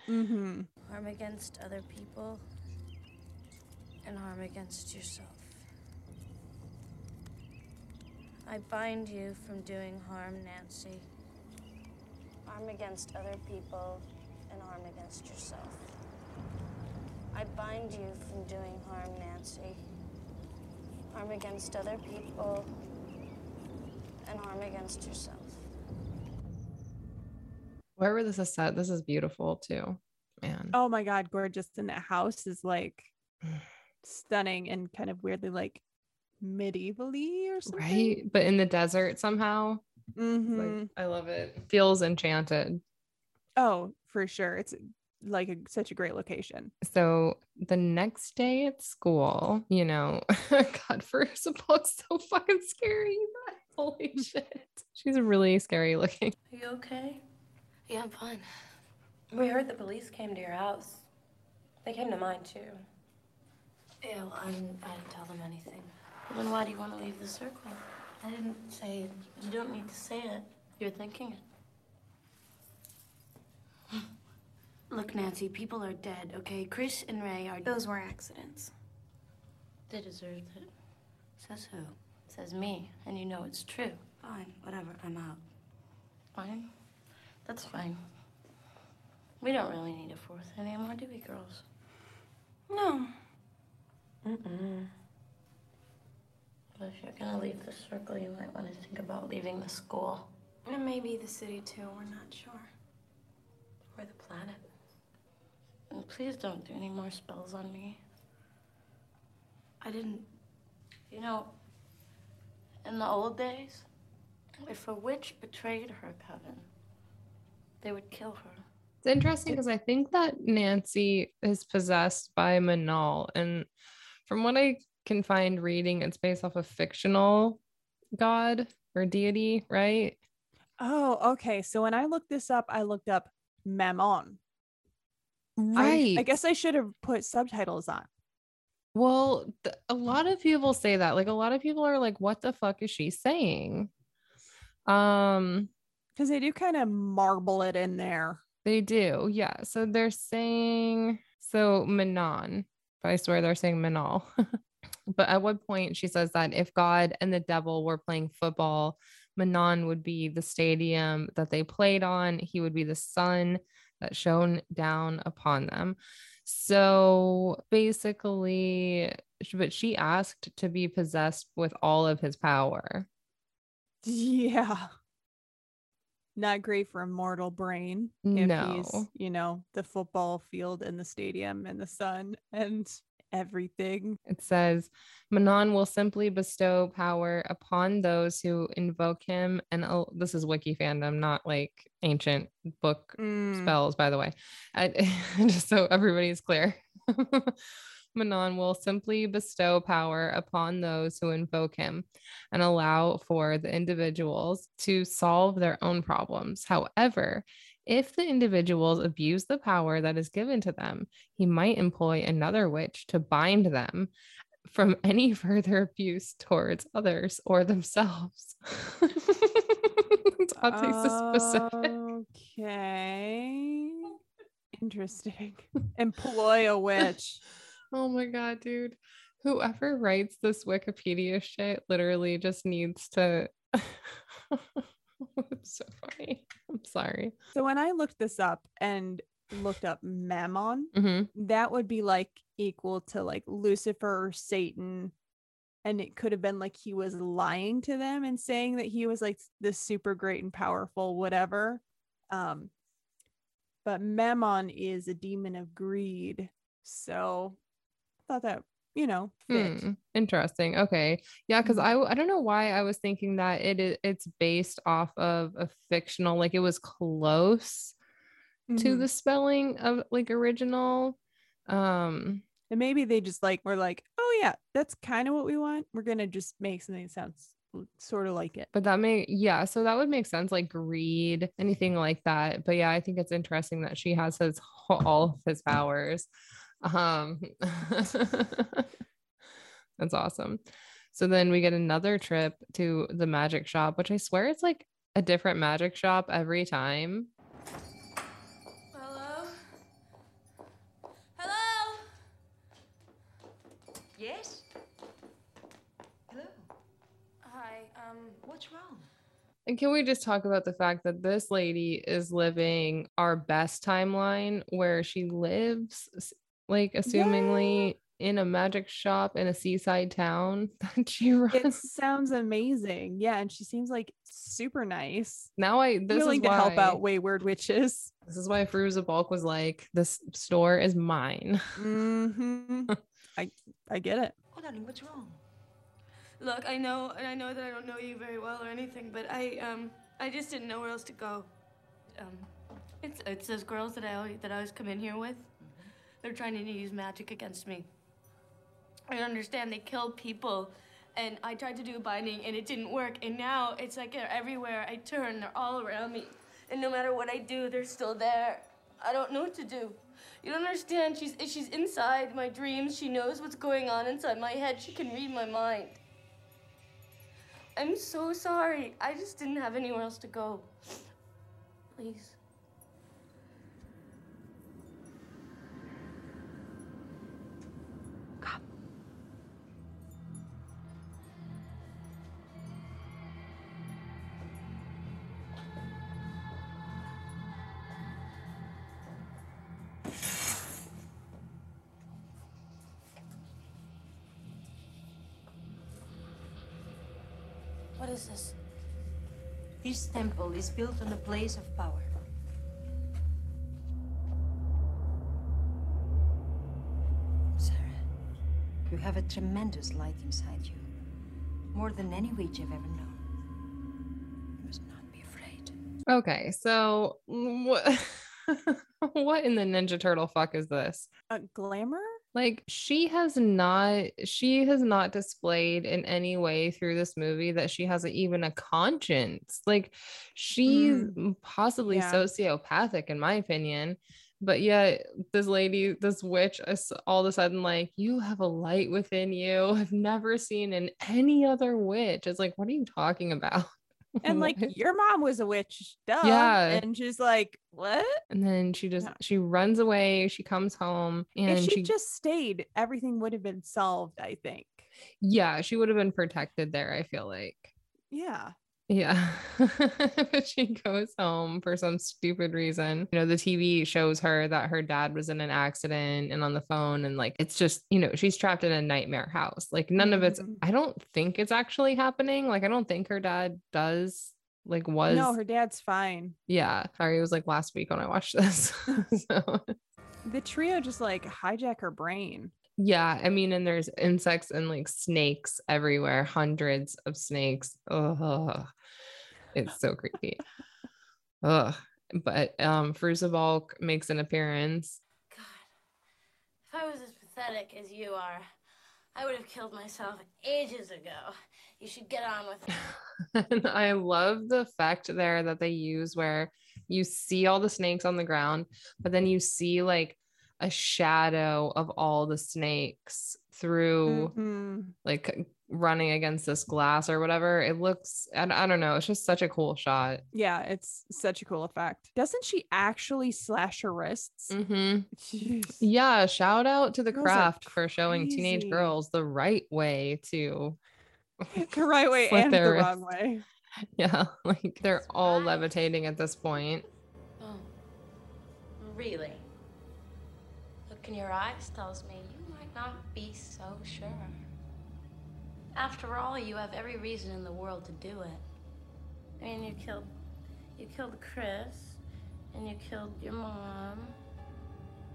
Mm-hmm. Harm against other people. and harm against yourself. I bind you from doing harm, Nancy. Harm against other people and harm against yourself. I bind you from doing harm, Nancy. Harm against other people and harm against yourself. Wherever this is set, this is beautiful too. Man. Oh my god, gorgeous. And the house is like stunning and kind of weirdly like medievally or something. Right. But in the desert somehow. Mhm. Like, I love it. Feels enchanted. Oh, for sure. It's like a, such a great location. So the next day at school, you know, God, first of all, it's so fucking scary. you. Holy shit. She's really scary looking. Are you okay? Yeah, I'm fine. We heard the police came to your house. They came to mine too. Yeah, well, I didn't, I didn't tell them anything. Well, then why do you want to leave the circle? I didn't say it. You don't need to say it. You're thinking it. Look, Nancy, people are dead, okay? Chris and Ray are. Those were accidents. They deserved it. Says who? Says me, and you know it's true. Fine, whatever, I'm out. Fine? That's fine. We don't really need a fourth anymore, do we, girls? No. Mm-mm. But if you're gonna leave the circle, you might want to think about leaving the school. And maybe the city too, we're not sure. Or the planet. And please don't do any more spells on me. I didn't. You know, in the old days, if a witch betrayed her coven, they would kill her. It's interesting because I think that Nancy is possessed by Manal. And from what I can find reading, it's based off a fictional god or deity, right? Oh, okay. So when I looked this up, I looked up Mammon. I- Right. I, guess I should have put subtitles on. Well, th- a lot of people say that. Like a lot of people are like, what the fuck is she saying? Um, because they do kind of marble it in there. They do, yeah. So they're saying so Manon, but I swear they're saying Manal. but at what point she says that if God and the devil were playing football, Manon would be the stadium that they played on. He would be the sun that shone down upon them. So basically, but she asked to be possessed with all of his power. Yeah. Not great for a mortal brain. If No. he's, you know, the football field and the stadium and the sun and everything. It says, Manon will simply bestow power upon those who invoke him. And oh, this is wiki fandom, not like ancient book Mm. spells, by the way. I, just so everybody's clear. Manon will simply bestow power upon those who invoke him and allow for the individuals to solve their own problems. However, if the individuals abuse the power that is given to them, he might employ another witch to bind them from any further abuse towards others or themselves. it's autistic specific. Okay. Interesting. Employ a witch. Oh my god, dude. Whoever writes this Wikipedia shit literally just needs to so funny. I'm sorry. So when I looked this up and looked up Mammon, Mhm. that would be like equal to like Lucifer or Satan. And it could have been like he was lying to them and saying that he was like this super great and powerful, whatever. Um, but Mammon is a demon of greed. So I thought that, you know, fit. Hmm, interesting. Okay. Yeah, because I I don't know why I was thinking that it is it's based off of a fictional, like it was close to Mhm. the spelling of like original. Um And maybe they just like were like, oh yeah, that's kind of what we want. We're gonna just make something that sounds sort of like it. but that may yeah, so that would make sense, like greed, anything like that. But yeah, I think it's interesting that she has his all of his powers. Um that's awesome. So then we get another trip to the magic shop, which I swear it's like a different magic shop every time. Hello? Hello? Yes? Hello. Hi, um, What's wrong? And can we just talk about the fact that this lady is living our best timeline where she lives, s- like, assumingly in a magic shop in a seaside town that she runs? It sounds amazing. Yeah, and she seems like super nice. now I this willing is to why, help out wayward witches. This is why Fairuza Balk was like, "This store is mine." hmm I I get it. Oh, darling, what's wrong? look, I know, and I know that I don't know you very well or anything, but I, um, I just didn't know where else to go. Um, it's it's those girls that I always, that I always come in here with. They're trying to use magic against me. I understand. They kill people, and I tried to do binding, and it didn't work. And now it's like they're everywhere. I turn, they're all around me, and no matter what I do, they're still there. I don't know what to do. You don't understand. She's she's inside my dreams. She knows what's going on inside my head. She can read my mind. I'm so sorry. I just didn't have anywhere else to go. Please. What is this? This temple is built on a place of power. Sarah, you have a tremendous light inside you. More than any witch I've ever known. You must not be afraid. Okay, so what? what in the Ninja Turtle fuck is this? A glamour? Like she has not she has not displayed in any way through this movie that she has a, even a conscience. Like she's Mm. possibly Yeah. sociopathic in my opinion. But yet this lady, this witch is all of a sudden like, you have a light within you. I've never seen in any other witch. It's like, what are you talking about? And like your mom was a witch, duh. Yeah. And she's like, what? and then she just Yeah. she runs away, she comes home and if she, she just stayed, everything would have been solved, I think. yeah, she would have been protected there, I feel like. Yeah. Yeah. but she goes home for some stupid reason. You know, the TV shows her that her dad was in an accident and on the phone. And like, it's just, you know, she's trapped in a nightmare house. Like, none of it's, Mhm. I don't think it's actually happening. Like, I don't think her dad does, like, was. No, her dad's fine. yeah. Sorry. It was like last week when I watched this. so, The trio just like hijack her brain. Yeah. I mean, and there's insects and like snakes everywhere, hundreds of snakes. Ugh. It's so creepy. Ugh. But um Fairuza Balk makes an appearance. God, if I was as pathetic as you are, I would have killed myself ages ago. You should get on with it. and I love the effect there that they use where you see all the snakes on the ground, but then you see like a shadow of all the snakes through Mhm. like running against this glass or whatever. It looks, I, I don't know, it's just such a cool shot. Yeah, it's such a cool effect. Doesn't she actually slash her wrists? hmm Yeah, shout out to the Girls craft for showing teenage girls the right way to the right way and the wrists. wrong way. yeah, like they're all levitating at this point. Oh, really? Look in your eyes tells me you might not be so sure. After all, you have every reason in the world to do it. I mean, you killed, you killed Chris, and you killed your mom.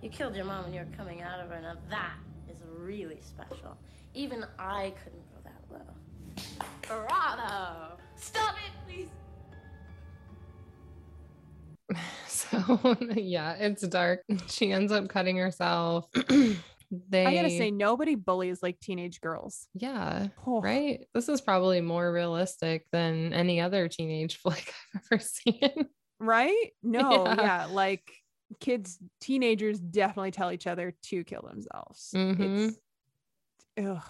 You killed your mom when you were coming out of her. Now that is really special. Even I couldn't go that low. Bravo! Stop it, please. Yeah, it's dark. She ends up cutting herself. they I gotta say, nobody bullies like teenage girls. yeah, Oh, right. This is probably more realistic than any other teenage flick I've ever seen. Right? No, Yeah. yeah. Like kids, teenagers definitely tell each other to kill themselves. Mhm. It's, ugh.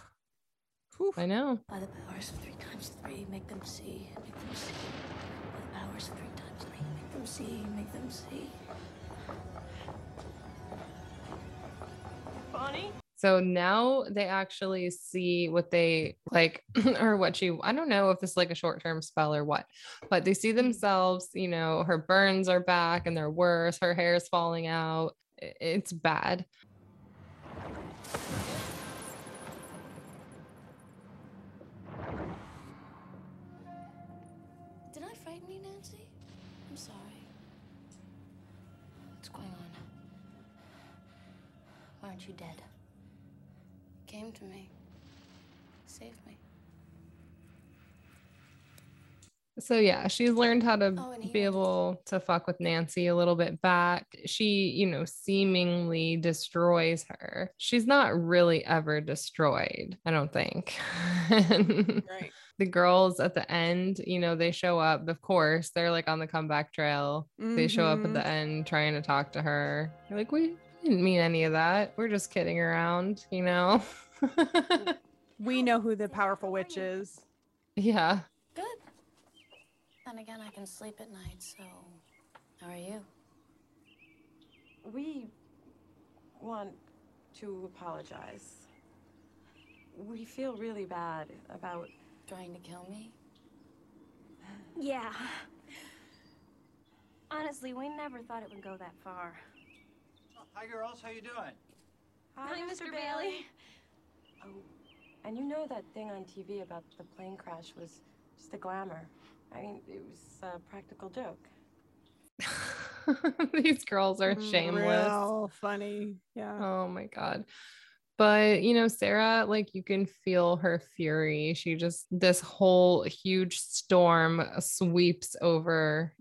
Whew. I know. By the powers of three times three, make them see, make them see. By the powers of three times three, make them see, make them see. Bonnie? So now they actually see what they like, or what she, I don't know if this is like a short term spell or what, but they see themselves, you know, her burns are back and they're worse. Her hair is falling out. It's bad. Why aren't you dead? Came to me. Saved me. So yeah, she's learned how to Oh, be wanted- able to fuck with Nancy a little bit back. She, you know, seemingly destroys her. She's not really ever destroyed, I don't think. Right. the girls at the end, you know, they show up, of course, they're like on the comeback trail. They show up at the mm-hmm. end trying to talk to her. You're like, we didn't mean any of that. We're just kidding around, you know? We know who the powerful witch is. yeah. Good. Then again, I can sleep at night, so how are you? We want to apologize. We feel really bad about Trying to kill me? Yeah. Honestly, we never thought it would go that far. Hi, girls. How you doing? Hi, Mr. Bailey. Oh, and you know that thing on TV about the plane crash was just a glamour. I mean, it was a practical joke. These girls are mm, shameless. Real funny. Yeah. Oh my god. But you know, Sarah, like you can feel her fury. She just this whole huge storm sweeps over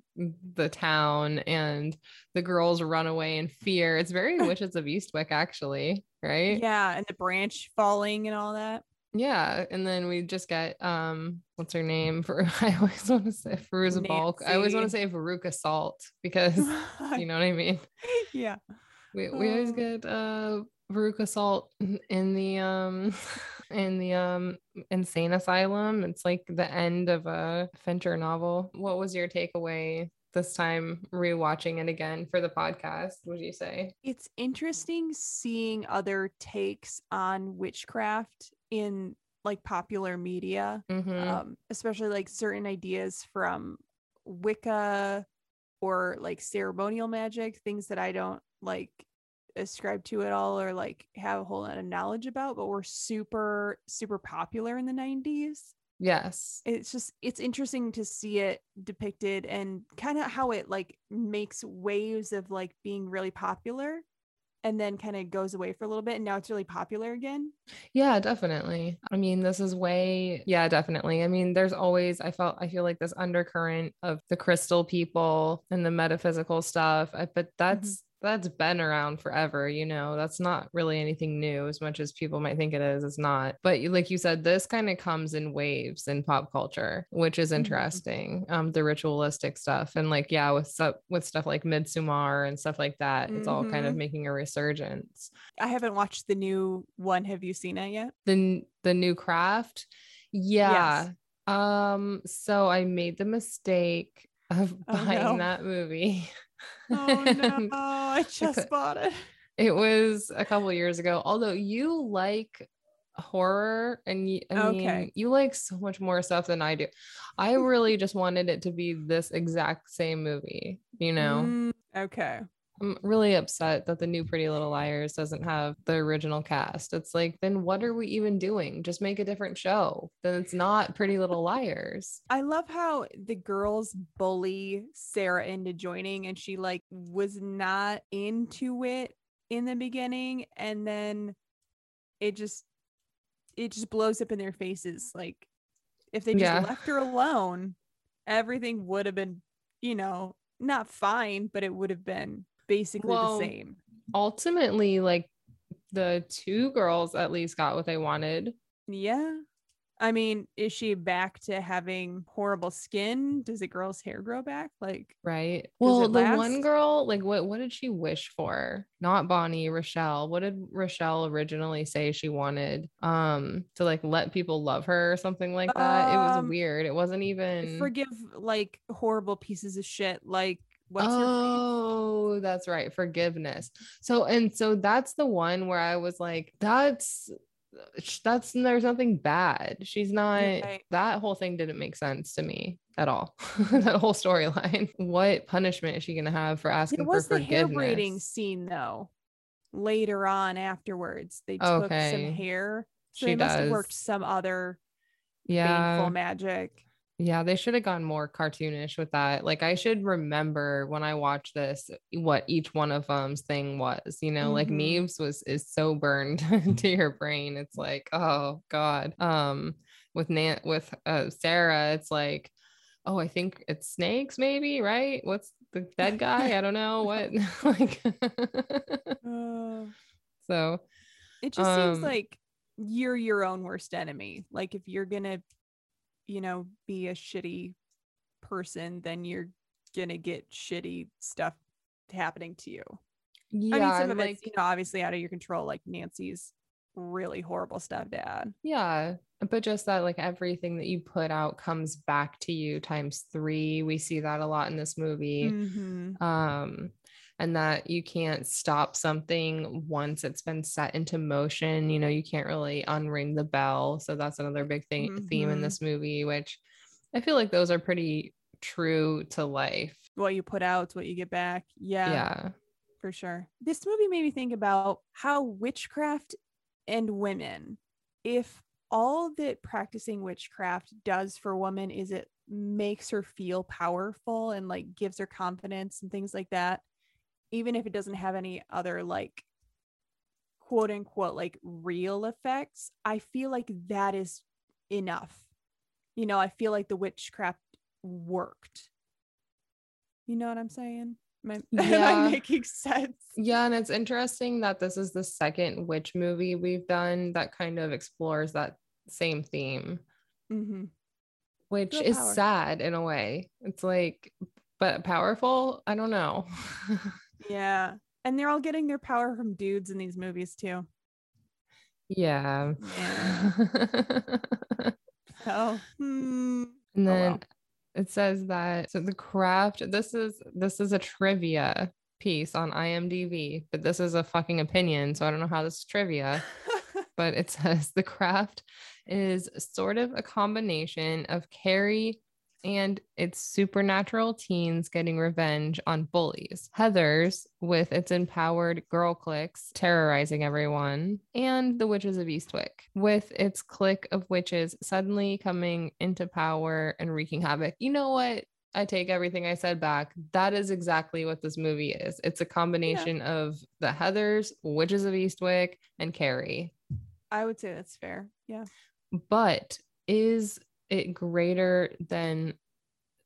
the town and the girls run away in fear. It's very Witches of Eastwick, actually, right? Yeah, and the branch falling and all that. Yeah. And then we just get um, what's her name? For I always want to say Fairuza Balk. I always want to say Veruca Salt because you know what I mean. yeah. We we always Oh. get uh Veruca Salt in the um in the um insane asylum. It's like the end of a Fincher novel. What was your takeaway this time rewatching it again for the podcast? Would you say? It's interesting seeing other takes on witchcraft in like popular media, Mhm. um, especially like certain ideas from Wicca or like ceremonial magic, things that I don't like ascribe to at all or like have a whole lot of knowledge about, but were super, super popular in the 90s. Yes. It's just, it's interesting to see it depicted and kind of how it like makes waves of like being really popular and then kind of goes away for a little bit and now it's really popular again. Yeah, definitely. I mean, this is way, yeah, definitely. I mean, there's always, I felt, I feel like this undercurrent of the crystal people and the metaphysical stuff, I- but mm-hmm. that's, that's been around forever, you know, that's not really anything new as much as people might think it is. It's not. But you- like you said, this kind of comes in waves in pop culture, which is Mhm. interesting. Um, the ritualistic stuff and like, yeah, with stuff, with stuff like Midsommar and stuff like that, it's all kind of Mhm. making a resurgence. I haven't watched the new one. Have you seen it yet? the the new craft yeah um so i made the mistake of Oh, buying no. that movie Oh no, I just bought it. it was a couple years ago although you like horror and you, I mean, Okay. you like so much more stuff than i do i really just wanted it to be this exact same movie you know Mm, okay. I'm really upset that the new Pretty Little Liars doesn't have the original cast. It's like, then what are we even doing? Just make a different show. Then it's not Pretty Little Liars. I love how the girls bully Sarah into joining and she like was not into it in the beginning and then it just it just blows up in their faces like if they just Yeah. left her alone everything would have been you know not fine but it would have been basically Well, the same Ultimately, like the two girls at least got what they wanted. yeah I mean is she back to having horrible skin does the girl's hair grow back like Right. Well, the one girl, like what what did she wish for? Not Bonnie, Rochelle. What did Rochelle originally say she wanted? Um, to like let people love her or something like that. It was Um, weird. It wasn't even forgive like horrible pieces of shit like What's oh, that's right. Forgiveness. So, and so that's the one where I was like, that's that's there's nothing bad. She's not Right. that whole thing didn't make sense to me at all. that whole storyline. What punishment is she gonna have for asking for was the hair braiding scene though. Later on, afterwards, they took Okay. some hair. So She they must have worked some other Yeah. magic. Yeah, they should have gone more cartoonish with that. Like I should remember when I watch this what each one of them's thing was. You know, like Mhm. Neve's was is so burned into your brain. It's like, oh God. Um, with Nan with uh Sarah, it's like, oh, I think it's snakes, maybe, right? What's the dead guy? I don't know what like Uh, so it just seems Um, like you're your own worst enemy. Like if you're gonna, you know, be a shitty person, then you're gonna get shitty stuff happening to you. yeah, I mean, some of like it's you know obviously out of your control, like Nancy's really horrible stepdad. Yeah, but just that like everything that you put out comes back to you times 3. We see that a lot in this movie. Mhm. Um and that you can't stop something once it's been set into motion, you know, you can't really unring the bell. So that's another big thing theme in Mhm. this movie which I feel like those are pretty true to life. What you put out, what you get back. Yeah. Yeah. for sure. This movie made me think about how witchcraft and women, if all that practicing witchcraft does for a woman is it makes her feel powerful and like gives her confidence and things like that, even if it doesn't have any other like quote unquote like real effects, I feel like that is enough. You know, I feel like the witchcraft worked. You know what I'm saying? Am I, am I making sense? Yeah, and it's interesting that this is the second witch movie we've done that kind of explores that same theme. Mm-hmm. which Girl is power. sad in a way. It's like, but powerful. I don't know. Yeah. And they're all getting their power from dudes in these movies too. yeah. So, hmm, and Oh, then well. it says that so the craft. This is this is a trivia piece on IMDb, but this is a fucking opinion, so I don't know how this is trivia. but it says the craft is sort of a combination of Carrie and its supernatural teens getting revenge on bullies, Heathers with its empowered girl cliques terrorizing everyone, and the witches of Eastwick with its clique of witches suddenly coming into power and wreaking havoc. You know what? I take everything I said back. That is exactly what this movie is. It's a combination of the Heathers, Witches of Eastwick, and Carrie. I would say that's fair. Yeah. But is it greater than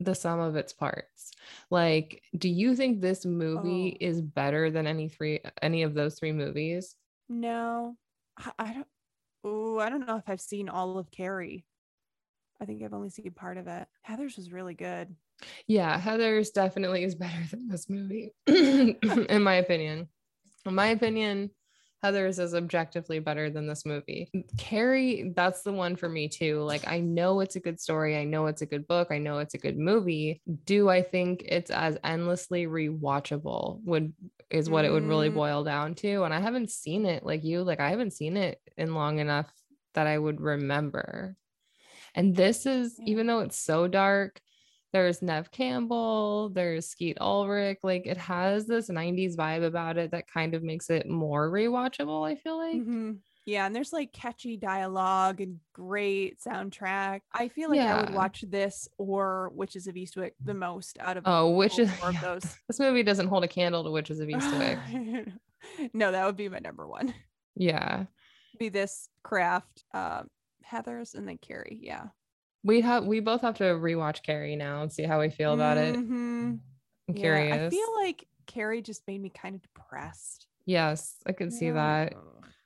the sum of its parts? Like, do you think this movie Oh. is better than any three any of those three movies? No, I, I don't. Oh, I don't know if I've seen all of Carrie. I think I've only seen part of it. Heathers was really good. Yeah, Heathers definitely is better than this movie, in my opinion. In my opinion, Heathers is objectively better than this movie. Carrie, that's the one for me too. Like, I know it's a good story. I know it's a good book. I know it's a good movie. Do I think it's as endlessly rewatchable? Would is what it would really Mm. boil down to. And I haven't seen it like you. Like, I haven't seen it in long enough that I would remember. And this is, even though it's so dark, there's Neve Campbell, there's Skeet Ulrich. Like it has this 90s vibe about it that kind of makes it more rewatchable, I feel like. Mhm. Yeah, and there's like catchy dialogue and great soundtrack. I feel like I would watch this or Witches of Eastwick the most out of Oh, is four of those. this movie doesn't hold a candle to Witches of Eastwick. no, that would be my number one. yeah. Be this craft, um, Heathers, and then Carrie. Yeah. We have we both have to rewatch Carrie now and see how we feel about it. Mhm. I'm Yeah, curious. I feel like Carrie just made me kind of depressed. yes, I could see that.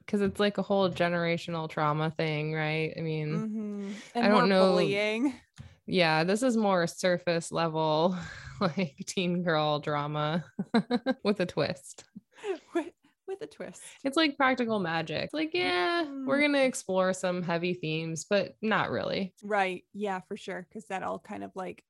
Because it's like a whole generational trauma thing, right? I mean, Mhm. And I don't know. bullying. Yeah, this is more surface level, like teen girl drama with a twist. with, with a twist. It's like practical magic. It's like, yeah, we're Mm. gonna explore some heavy themes, but not really. Right. Yeah, for sure. Because that all kind of like,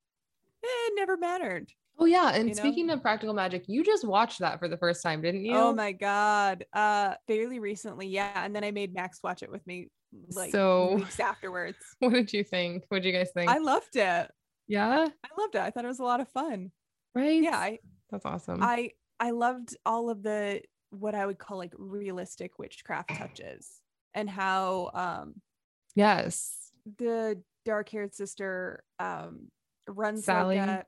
eh, it never mattered. Oh yeah, and You know? speaking of practical magic, you just watched that for the first time, didn't you? Oh my god. Uh fairly recently, yeah. And then I made Max watch it with me like So- weeks afterwards. What did you think? What did you guys think? I loved it. yeah, I loved it. I thought it was a lot of fun. right. Yeah, I that's awesome. I I loved all of the what I would call like realistic witchcraft touches and how um yes, the dark-haired sister um runs Sally? like a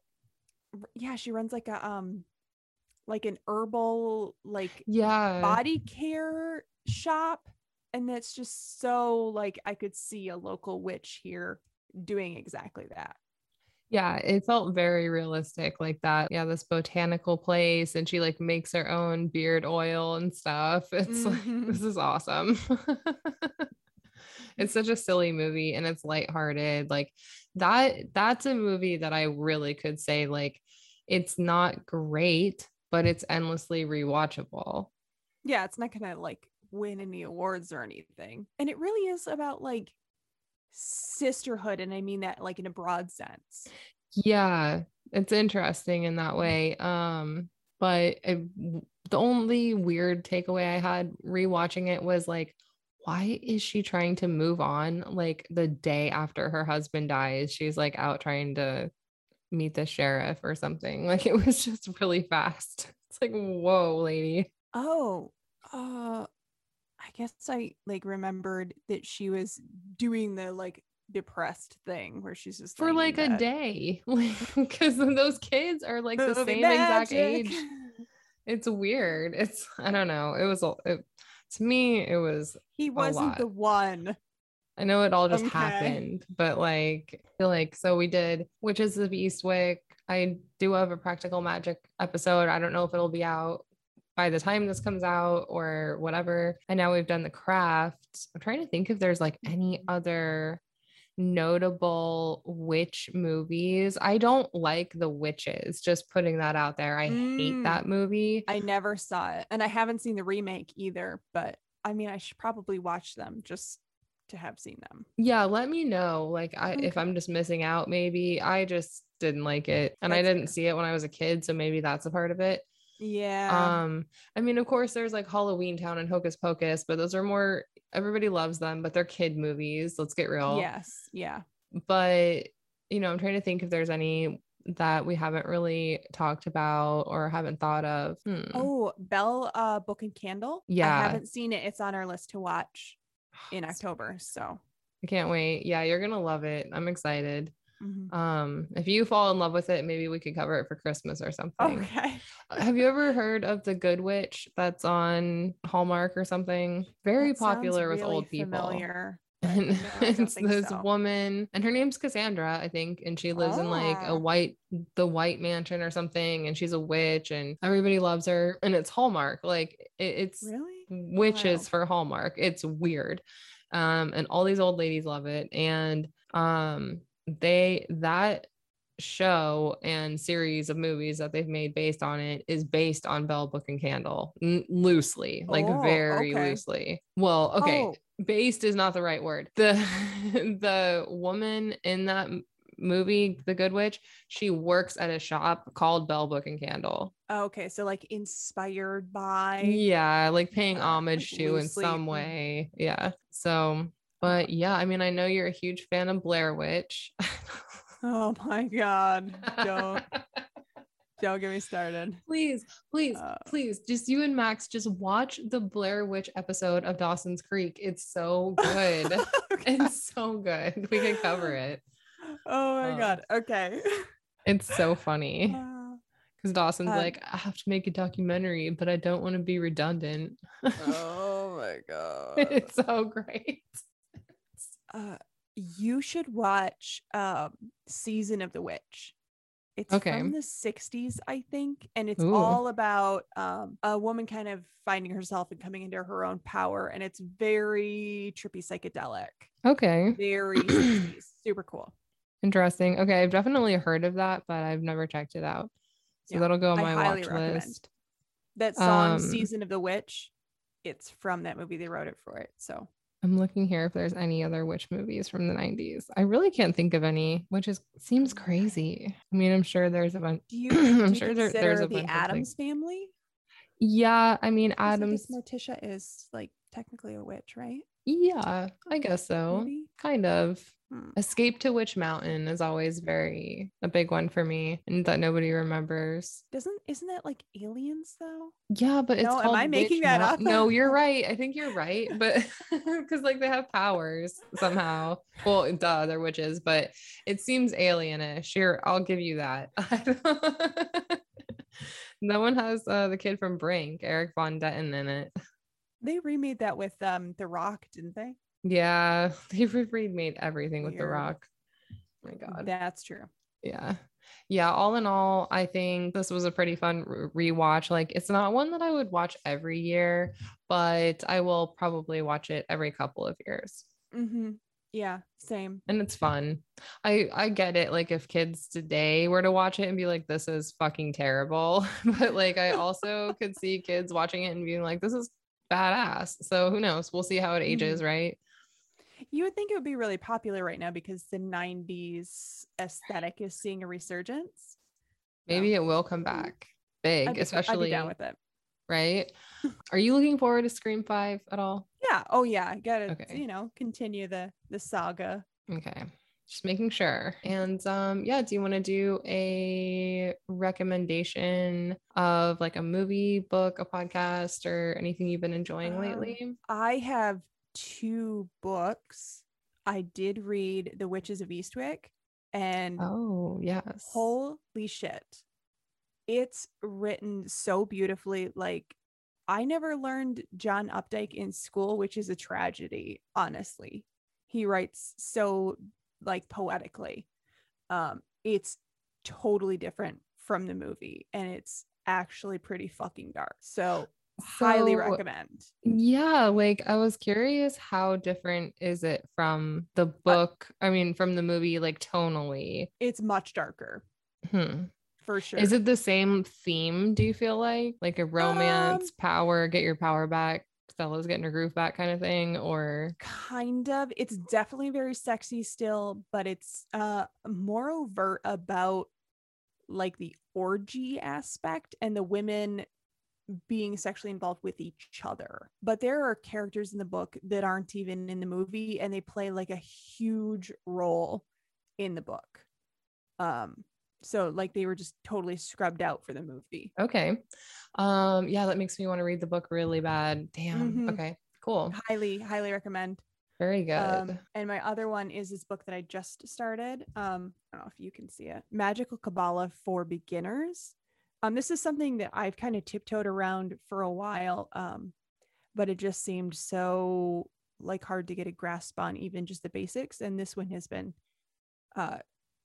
yeah, she runs like a um like an herbal like yeah. body care shop and that's just so like I could see a local witch here doing exactly that. Yeah, it felt very realistic, like that. Yeah, this botanical place, and she like makes her own beard oil and stuff. It's like Mhm. this is awesome. it's such a silly movie and it's lighthearted. Like that, that's a movie that I really could say, like, it's not great, but it's endlessly rewatchable. Yeah, it's not gonna like win any awards or anything. And it really is about like sisterhood. And I mean that like in a broad sense. Yeah, it's interesting in that way. Um, but it, the only weird takeaway I had rewatching it was like, why is she trying to move on like the day after her husband dies? She's like out trying to meet the sheriff or something. Like it was just really fast. It's like, whoa, lady. Oh, uh I guess I like remembered that she was doing the like depressed thing where she's just For like a day. Because those kids are like the same exact age. It's weird. It's I don't know. It was it, to me, it was He wasn't the one. I know it all just Okay. happened, but like, I feel like so we did Witches of Eastwick. I do have a practical magic episode. I don't know if it'll be out by the time this comes out or whatever. And now we've done the craft. I'm trying to think if there's like any other notable witch movies. I don't like The Witches, just putting that out there. I hate Mm. that movie. I never saw it. And I haven't seen the remake either, but I mean I should probably watch them just to have seen them. Yeah, let me know. Like I if I'm just missing out, maybe. I just didn't like it. And I didn't fair. see it when I was a kid, so maybe that's a part of it. Yeah. Um, I mean, of course there's like Halloween Town and Hocus Pocus, but those are more everybody loves them, but they're kid movies. Let's get real. yes. Yeah. But you know, I'm trying to think if there's any that we haven't really talked about or haven't thought of. Hmm. Oh, Bell uh Book and Candle. Yeah. I haven't seen it. It's on our list to watch in October. So I can't wait. Yeah, you're gonna love it. I'm excited. Mhm. Um, if you fall in love with it, maybe we could cover it for Christmas or something. okay. Have you ever heard of the Good Witch that's on Hallmark or something? Very That popular with really old people. Familiar. And No, it's this so. woman, and her name's Cassandra, I think, and she lives in like Ah. a white, the white mansion or something, and she's a witch, and everybody loves her, and it's Hallmark, like it- it's Really? witches Wild. for Hallmark. It's weird. Um, and all these old ladies love it. And um, they that show and series of movies that they've made based on it is based on Bell Book and Candle n- loosely, like Oh, very okay. loosely. Well, okay, Oh. based is not the right word. The the woman in that movie, The Good Witch, she works at a shop called Bell Book and Candle. Oh, okay. So like inspired by Yeah, like paying uh, homage like to in some way. Yeah. So, but yeah, I mean, I know you're a huge fan of Blair Witch. Oh my god. Don't don't get me started. please, please, Uh, please, just you and Max just watch the Blair Witch episode of Dawson's Creek. It's so good. Okay. it's so good. We can cover it. Oh my uh, god. Okay. It's so funny Uh, because Dawson's um, like, I have to make a documentary, but I don't want to be redundant. oh my god. it's so great. Uh you should watch um season of the witch it's Okay. from the 60s i think and it's Ooh. all about um a woman kind of finding herself and coming into her own power and it's very trippy psychedelic Okay. very 60s super cool Interesting. Okay, I've definitely heard of that, but I've never checked it out. So Yeah, that'll go on my watch recommend. list. that song Um, season of the witch it's from that movie they wrote it for it so I'm looking here if there's any other witch movies from the 90s. I really can't think of any, which is seems crazy. I mean, I'm sure there's a bunch. Do you, I'm you sure there, consider there's a the bunch of, like- Addams family? yeah, I mean, 'Cause I guess Addams. Morticia is like technically a witch, right? Yeah, I guess so. Maybe? Kind of. Hmm. Escape to Witch Mountain is always very a big one for me, and that nobody remembers. Doesn't isn't that like aliens though? Yeah, but it's No, am called I making Witch that Mount- up? No, you're right. I think you're right, but because like they have powers somehow. Well, duh, they're witches, but it seems alienish. Here, I'll give you that. no one has uh, the kid from Brink, Erik von Detten, in it. They remade that with um The Rock, didn't they? Yeah, they've remade everything with The Rock. Oh my God. That's true. yeah yeah all in all i think this was a pretty fun re- rewatch like it's not one that i would watch every year but i will probably watch it every couple of years Mm-hmm. Yeah, same. and it's fun i i get it like if kids today were to watch it and be like this is fucking terrible but like i also could see kids watching it and being like this is badass so who knows we'll see how it ages right You would think it would be really popular right now because the 90s aesthetic is seeing a resurgence. maybe it will come back big be, especially down with it. right are you looking forward to scream 5 at all Yeah. Oh yeah. Gotta Okay. you know continue the the saga. Okay. Just making sure. And um yeah, do you want to do a recommendation of like a movie, book, a podcast or anything you've been enjoying Um, lately? I have two books. I did read The Witches of Eastwick and Oh, yes. holy shit. It's written so beautifully. Like I never learned John Updike in school, which is a tragedy, honestly. He writes so like poetically. Um it's totally different from the movie and it's actually pretty fucking dark. So highly recommend. Yeah, like I was curious how different is it from the book? I mean, from the movie like tonally. It's much darker Hmm. for sure. Is it the same theme, do you feel like? Like a romance, power, get your power back, Stella's getting her groove back kind of thing or kind of it's definitely very sexy still but it's uh more overt about like the orgy aspect and the women being sexually involved with each other but there are characters in the book that aren't even in the movie and they play like a huge role in the book um so like they were just totally scrubbed out for the movie Okay. Um, yeah, that makes me want to read the book really bad. Damn. Mhm. Okay, cool. highly highly recommend Very good. Um, and my other one is this book that I just started. Um, I don't know if you can see it. Magical Kabbalah for Beginners. Um, this is something that I've kind of tiptoed around for a while. Um, but it just seemed so like hard to get a grasp on even just the basics. And this one has been uh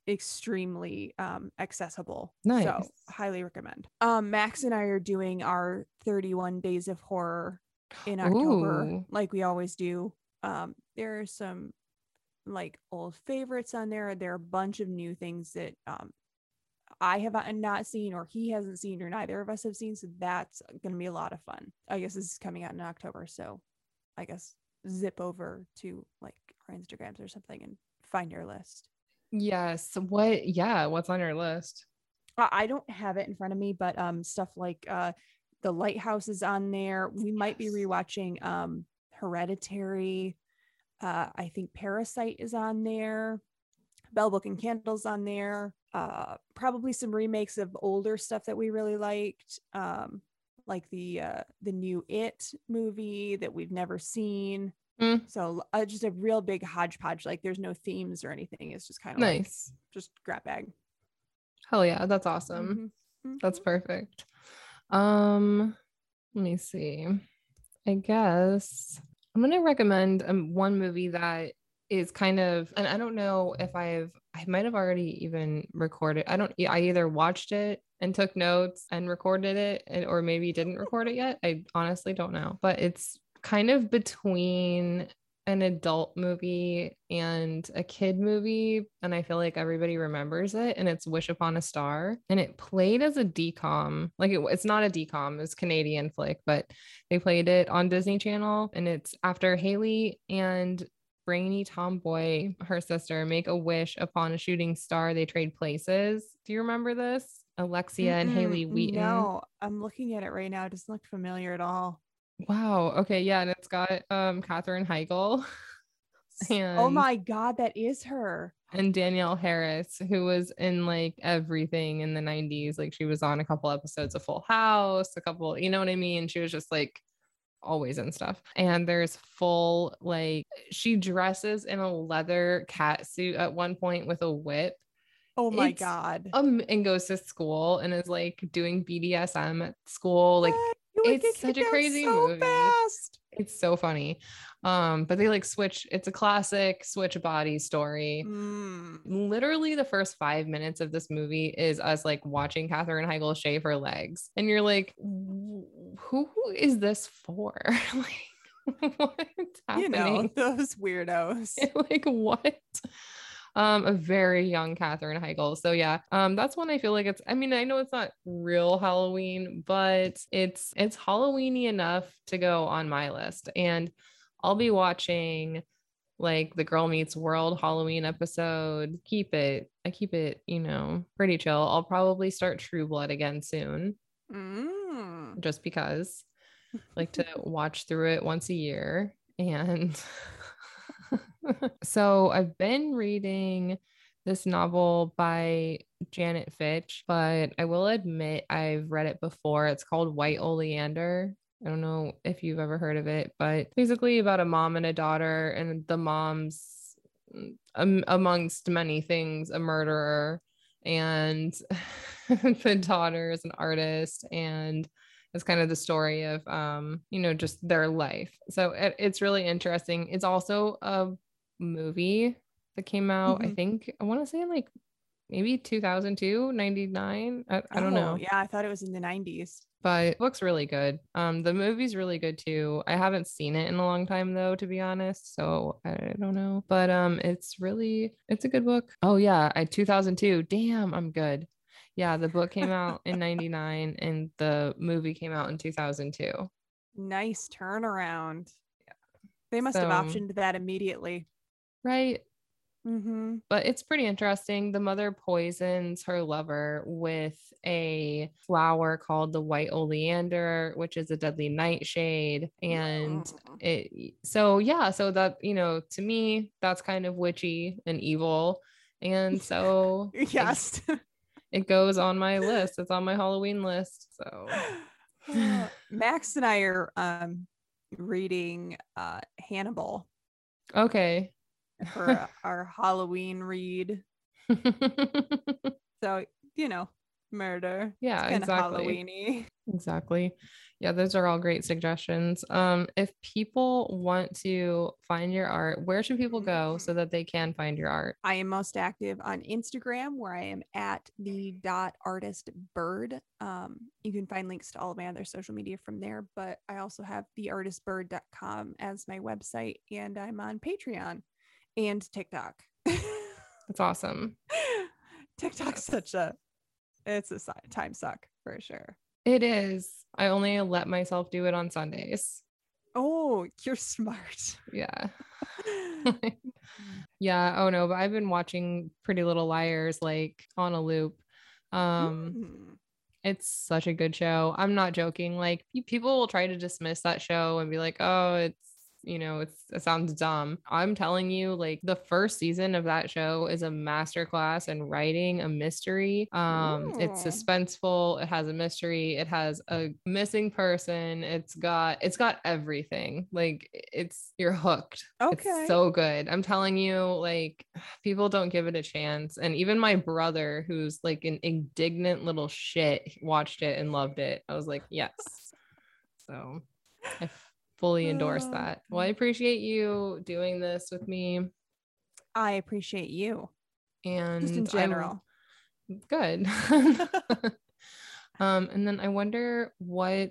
extremely um accessible. So Nice. highly recommend. Um, Max and I are doing our 31 days of horror in October, Ooh. like we always do. Um, there are some like old favorites on there. There are a bunch of new things that um I have uh, not seen or he hasn't seen or neither of us have seen. So that's gonna be a lot of fun. I guess this is coming out in October. So I guess zip over to like our Instagrams or something and find your list. yes. What yeah, what's on your list? I I don't have it in front of me, but um stuff like uh the lighthouse is on there. We might be rewatching um Hereditary. Uh I think Parasite is on there. Bell Book and Candles on there. Uh probably some remakes of older stuff that we really liked. Um like the uh the new It movie that we've never seen. Mm. So uh, just a real big hodgepodge. Like there's no themes or anything. It's just kind of like Nice. just grab bag. Hell yeah, that's awesome. Mhm. That's perfect. Um, let me see. I guess I'm gonna recommend um, one movie that is kind of, and I don't know if I've, I might have already even recorded. I don't, I either watched it and took notes and recorded it, and, or maybe didn't record it yet. I honestly don't know, but it's kind of between an adult movie and a kid movie, and I feel like everybody remembers it. And it's Wish Upon a Star, and it played as a DCOM. Like it, it's not a DCOM, it's Canadian flick, but they played it on Disney Channel, and it's after Haley and brainy tomboy, her sister, make a wish upon a shooting star. They trade places. Do you remember this? Alexia and Haley Wheaton. No, I'm looking at it right now. It doesn't look familiar at all. Wow. Okay. Yeah. And it's got um Katherine Heigl and oh my god, that is her. and Danielle Harris, who was in like everything in the 90s. Like she was on a couple episodes of Full House, a couple, you know what I mean? She was just like always in stuff. And there's full like she dresses in a leather cat suit at one point with a whip. Oh my It's, god. Um, and goes to school and is like doing BDSM at school. Like it's such a crazy so movie. fast. It's so funny. Um, but they like switch, it's a classic switch body story. Mm. Literally, the first five minutes of this movie is us like watching Katherine Heigl shave her legs, and you're like, who is this for? like, what's happening? You know, those weirdos. like what? Um, a very young Katherine Heigl. So yeah, um, that's one I feel like it's. I mean, I know it's not real Halloween, but it's it's Halloweeny enough to go on my list, and I'll be watching like the Girl Meets World Halloween episode. Keep it. I keep it. You know, pretty chill. I'll probably start True Blood again soon, Mm. just because. Like to watch through it once a year and so I've been reading this novel by Janet Fitch, but I will admit I've read it before. It's called White Oleander. I don't know if you've ever heard of it, but basically about a mom and a daughter, and the mom's um, amongst many things a murderer, and the daughter is an artist, and it's kind of the story of um you know just their life. So it, it's really interesting. It's also a movie that came out i Mhm. think i want to say like maybe 2002 99 i, I don't Oh, know. Yeah, I thought it was in the 90s. but the book's really good. Um the movie's really good too. I haven't seen it in a long time though to be honest so i don't know. But um it's really it's a good book. Oh yeah i 2002 damn i'm good yeah the book came out in 99 and the movie came out in 2002 Nice turnaround. They must have optioned that immediately. right Mm-hmm. but it's pretty interesting. The mother poisons her lover with a flower called the white oleander, which is a deadly nightshade. And it, so, yeah, so that, you know, to me, that's kind of witchy and evil. And so, Yes. it, goes on my list. It's on my Halloween list. So, Uh, Max and I are um reading uh Hannibal okay. for our Halloween read. So, you know, murder. Yeah, exactly. Halloweeny. Exactly. Yeah, those are all great suggestions. Um, if people want to find your art, where should people go so that they can find your art? I am most active on Instagram where I am at the dot artist bird. Um, you can find links to all of my other social media from there, but I also have theartistbird.com as my website and I'm on Patreon and TikTok. That's awesome. TikTok's such a it's a time suck for sure. It is. I only let myself do it on Sundays. Oh, you're smart. Yeah. yeah. Oh no, but I've been watching Pretty Little Liars like on a loop. Um, Mm. it's such a good show. I'm not joking. Like people will try to dismiss that show and be like, "Oh, it's you know, it's it sounds dumb." I'm telling you, like the first season of that show is a masterclass in writing a mystery. Um, it's suspenseful. It has a mystery. It has a missing person. It's got it's got everything. Like it's you're hooked. Okay. It's so good. I'm telling you, like people don't give it a chance. And even my brother, who's like an indignant little shit, watched it and loved it. I was like, yes. So I fully endorse Oh, that. Well, I appreciate you doing this with me. I appreciate you. And Just in I general. good. um, and then I wonder what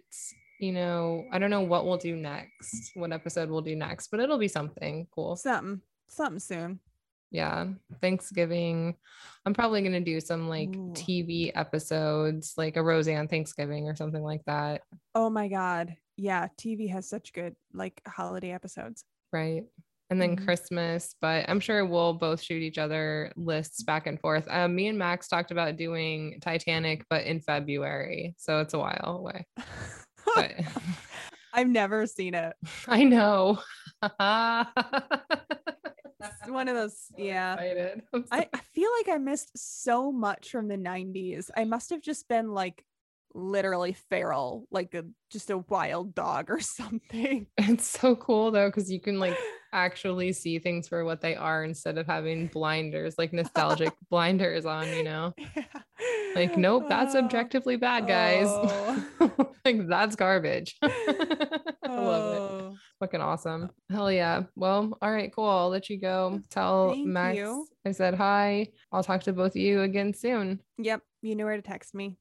you know, I don't know what we'll do next, what episode we'll do next, but it'll be something cool. Something, something soon. Yeah. Thanksgiving. I'm probably going to do some like Ooh. TV episodes, like a Roseanne Thanksgiving or something like that. Oh my god. Yeah, TV has such good like holiday episodes. Right. And then Mhm. Christmas, but I'm sure we'll both shoot each other lists back and forth. Um, me and Max talked about doing Titanic, but in February. So it's a while away. But I've never seen it. I know. It's one of those, yeah. I, I feel like I missed so much from the 90s. I must have just been like literally feral, like a just a wild dog or something. It's so cool though, because you can like actually see things for what they are instead of having blinders, like nostalgic blinders on, you know? Like, nope, that's Oh, objectively bad, guys. oh, like, that's garbage. I love it. oh. Fucking awesome. Uh. Hell yeah. Well, all right, cool. I'll let you go. Tell Thank Max you. I said hi. I'll talk to both of you again soon. Yep, you know where to text me.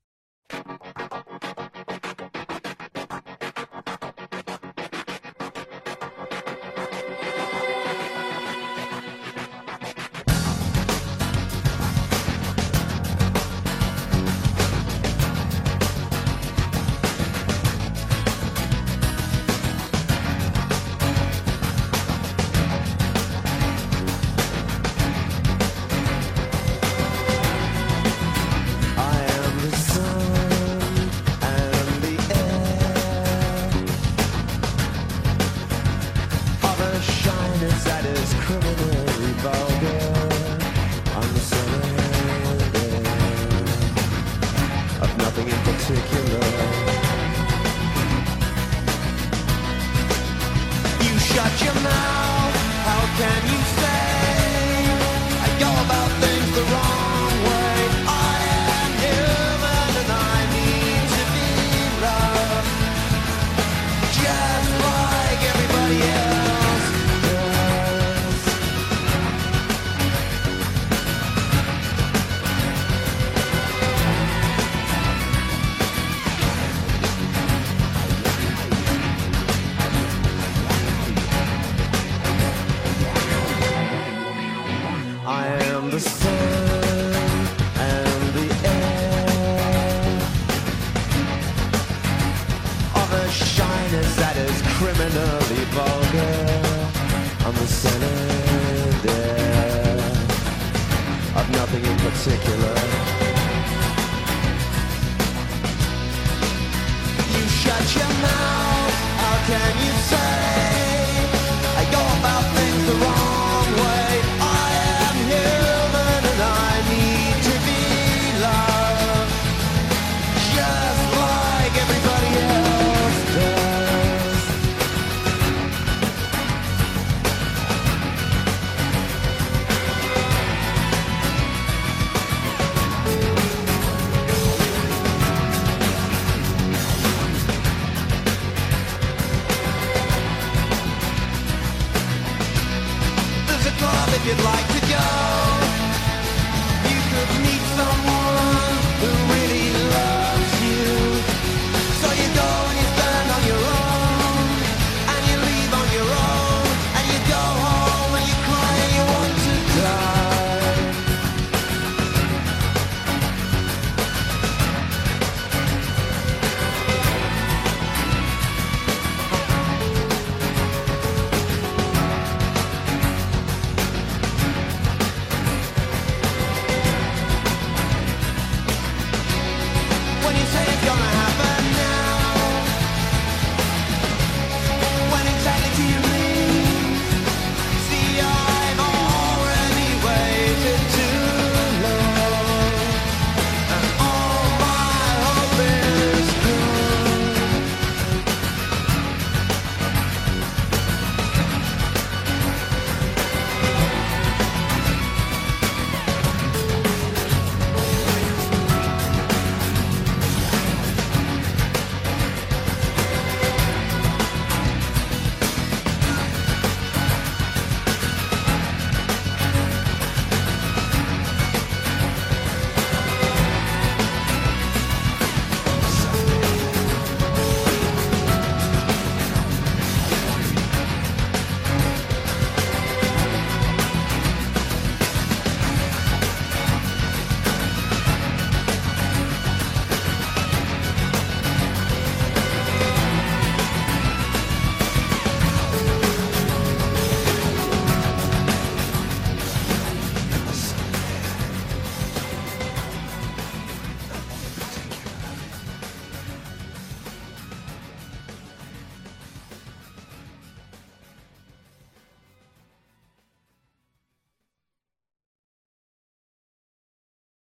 Nothing in particular. You shut your mouth. How can you say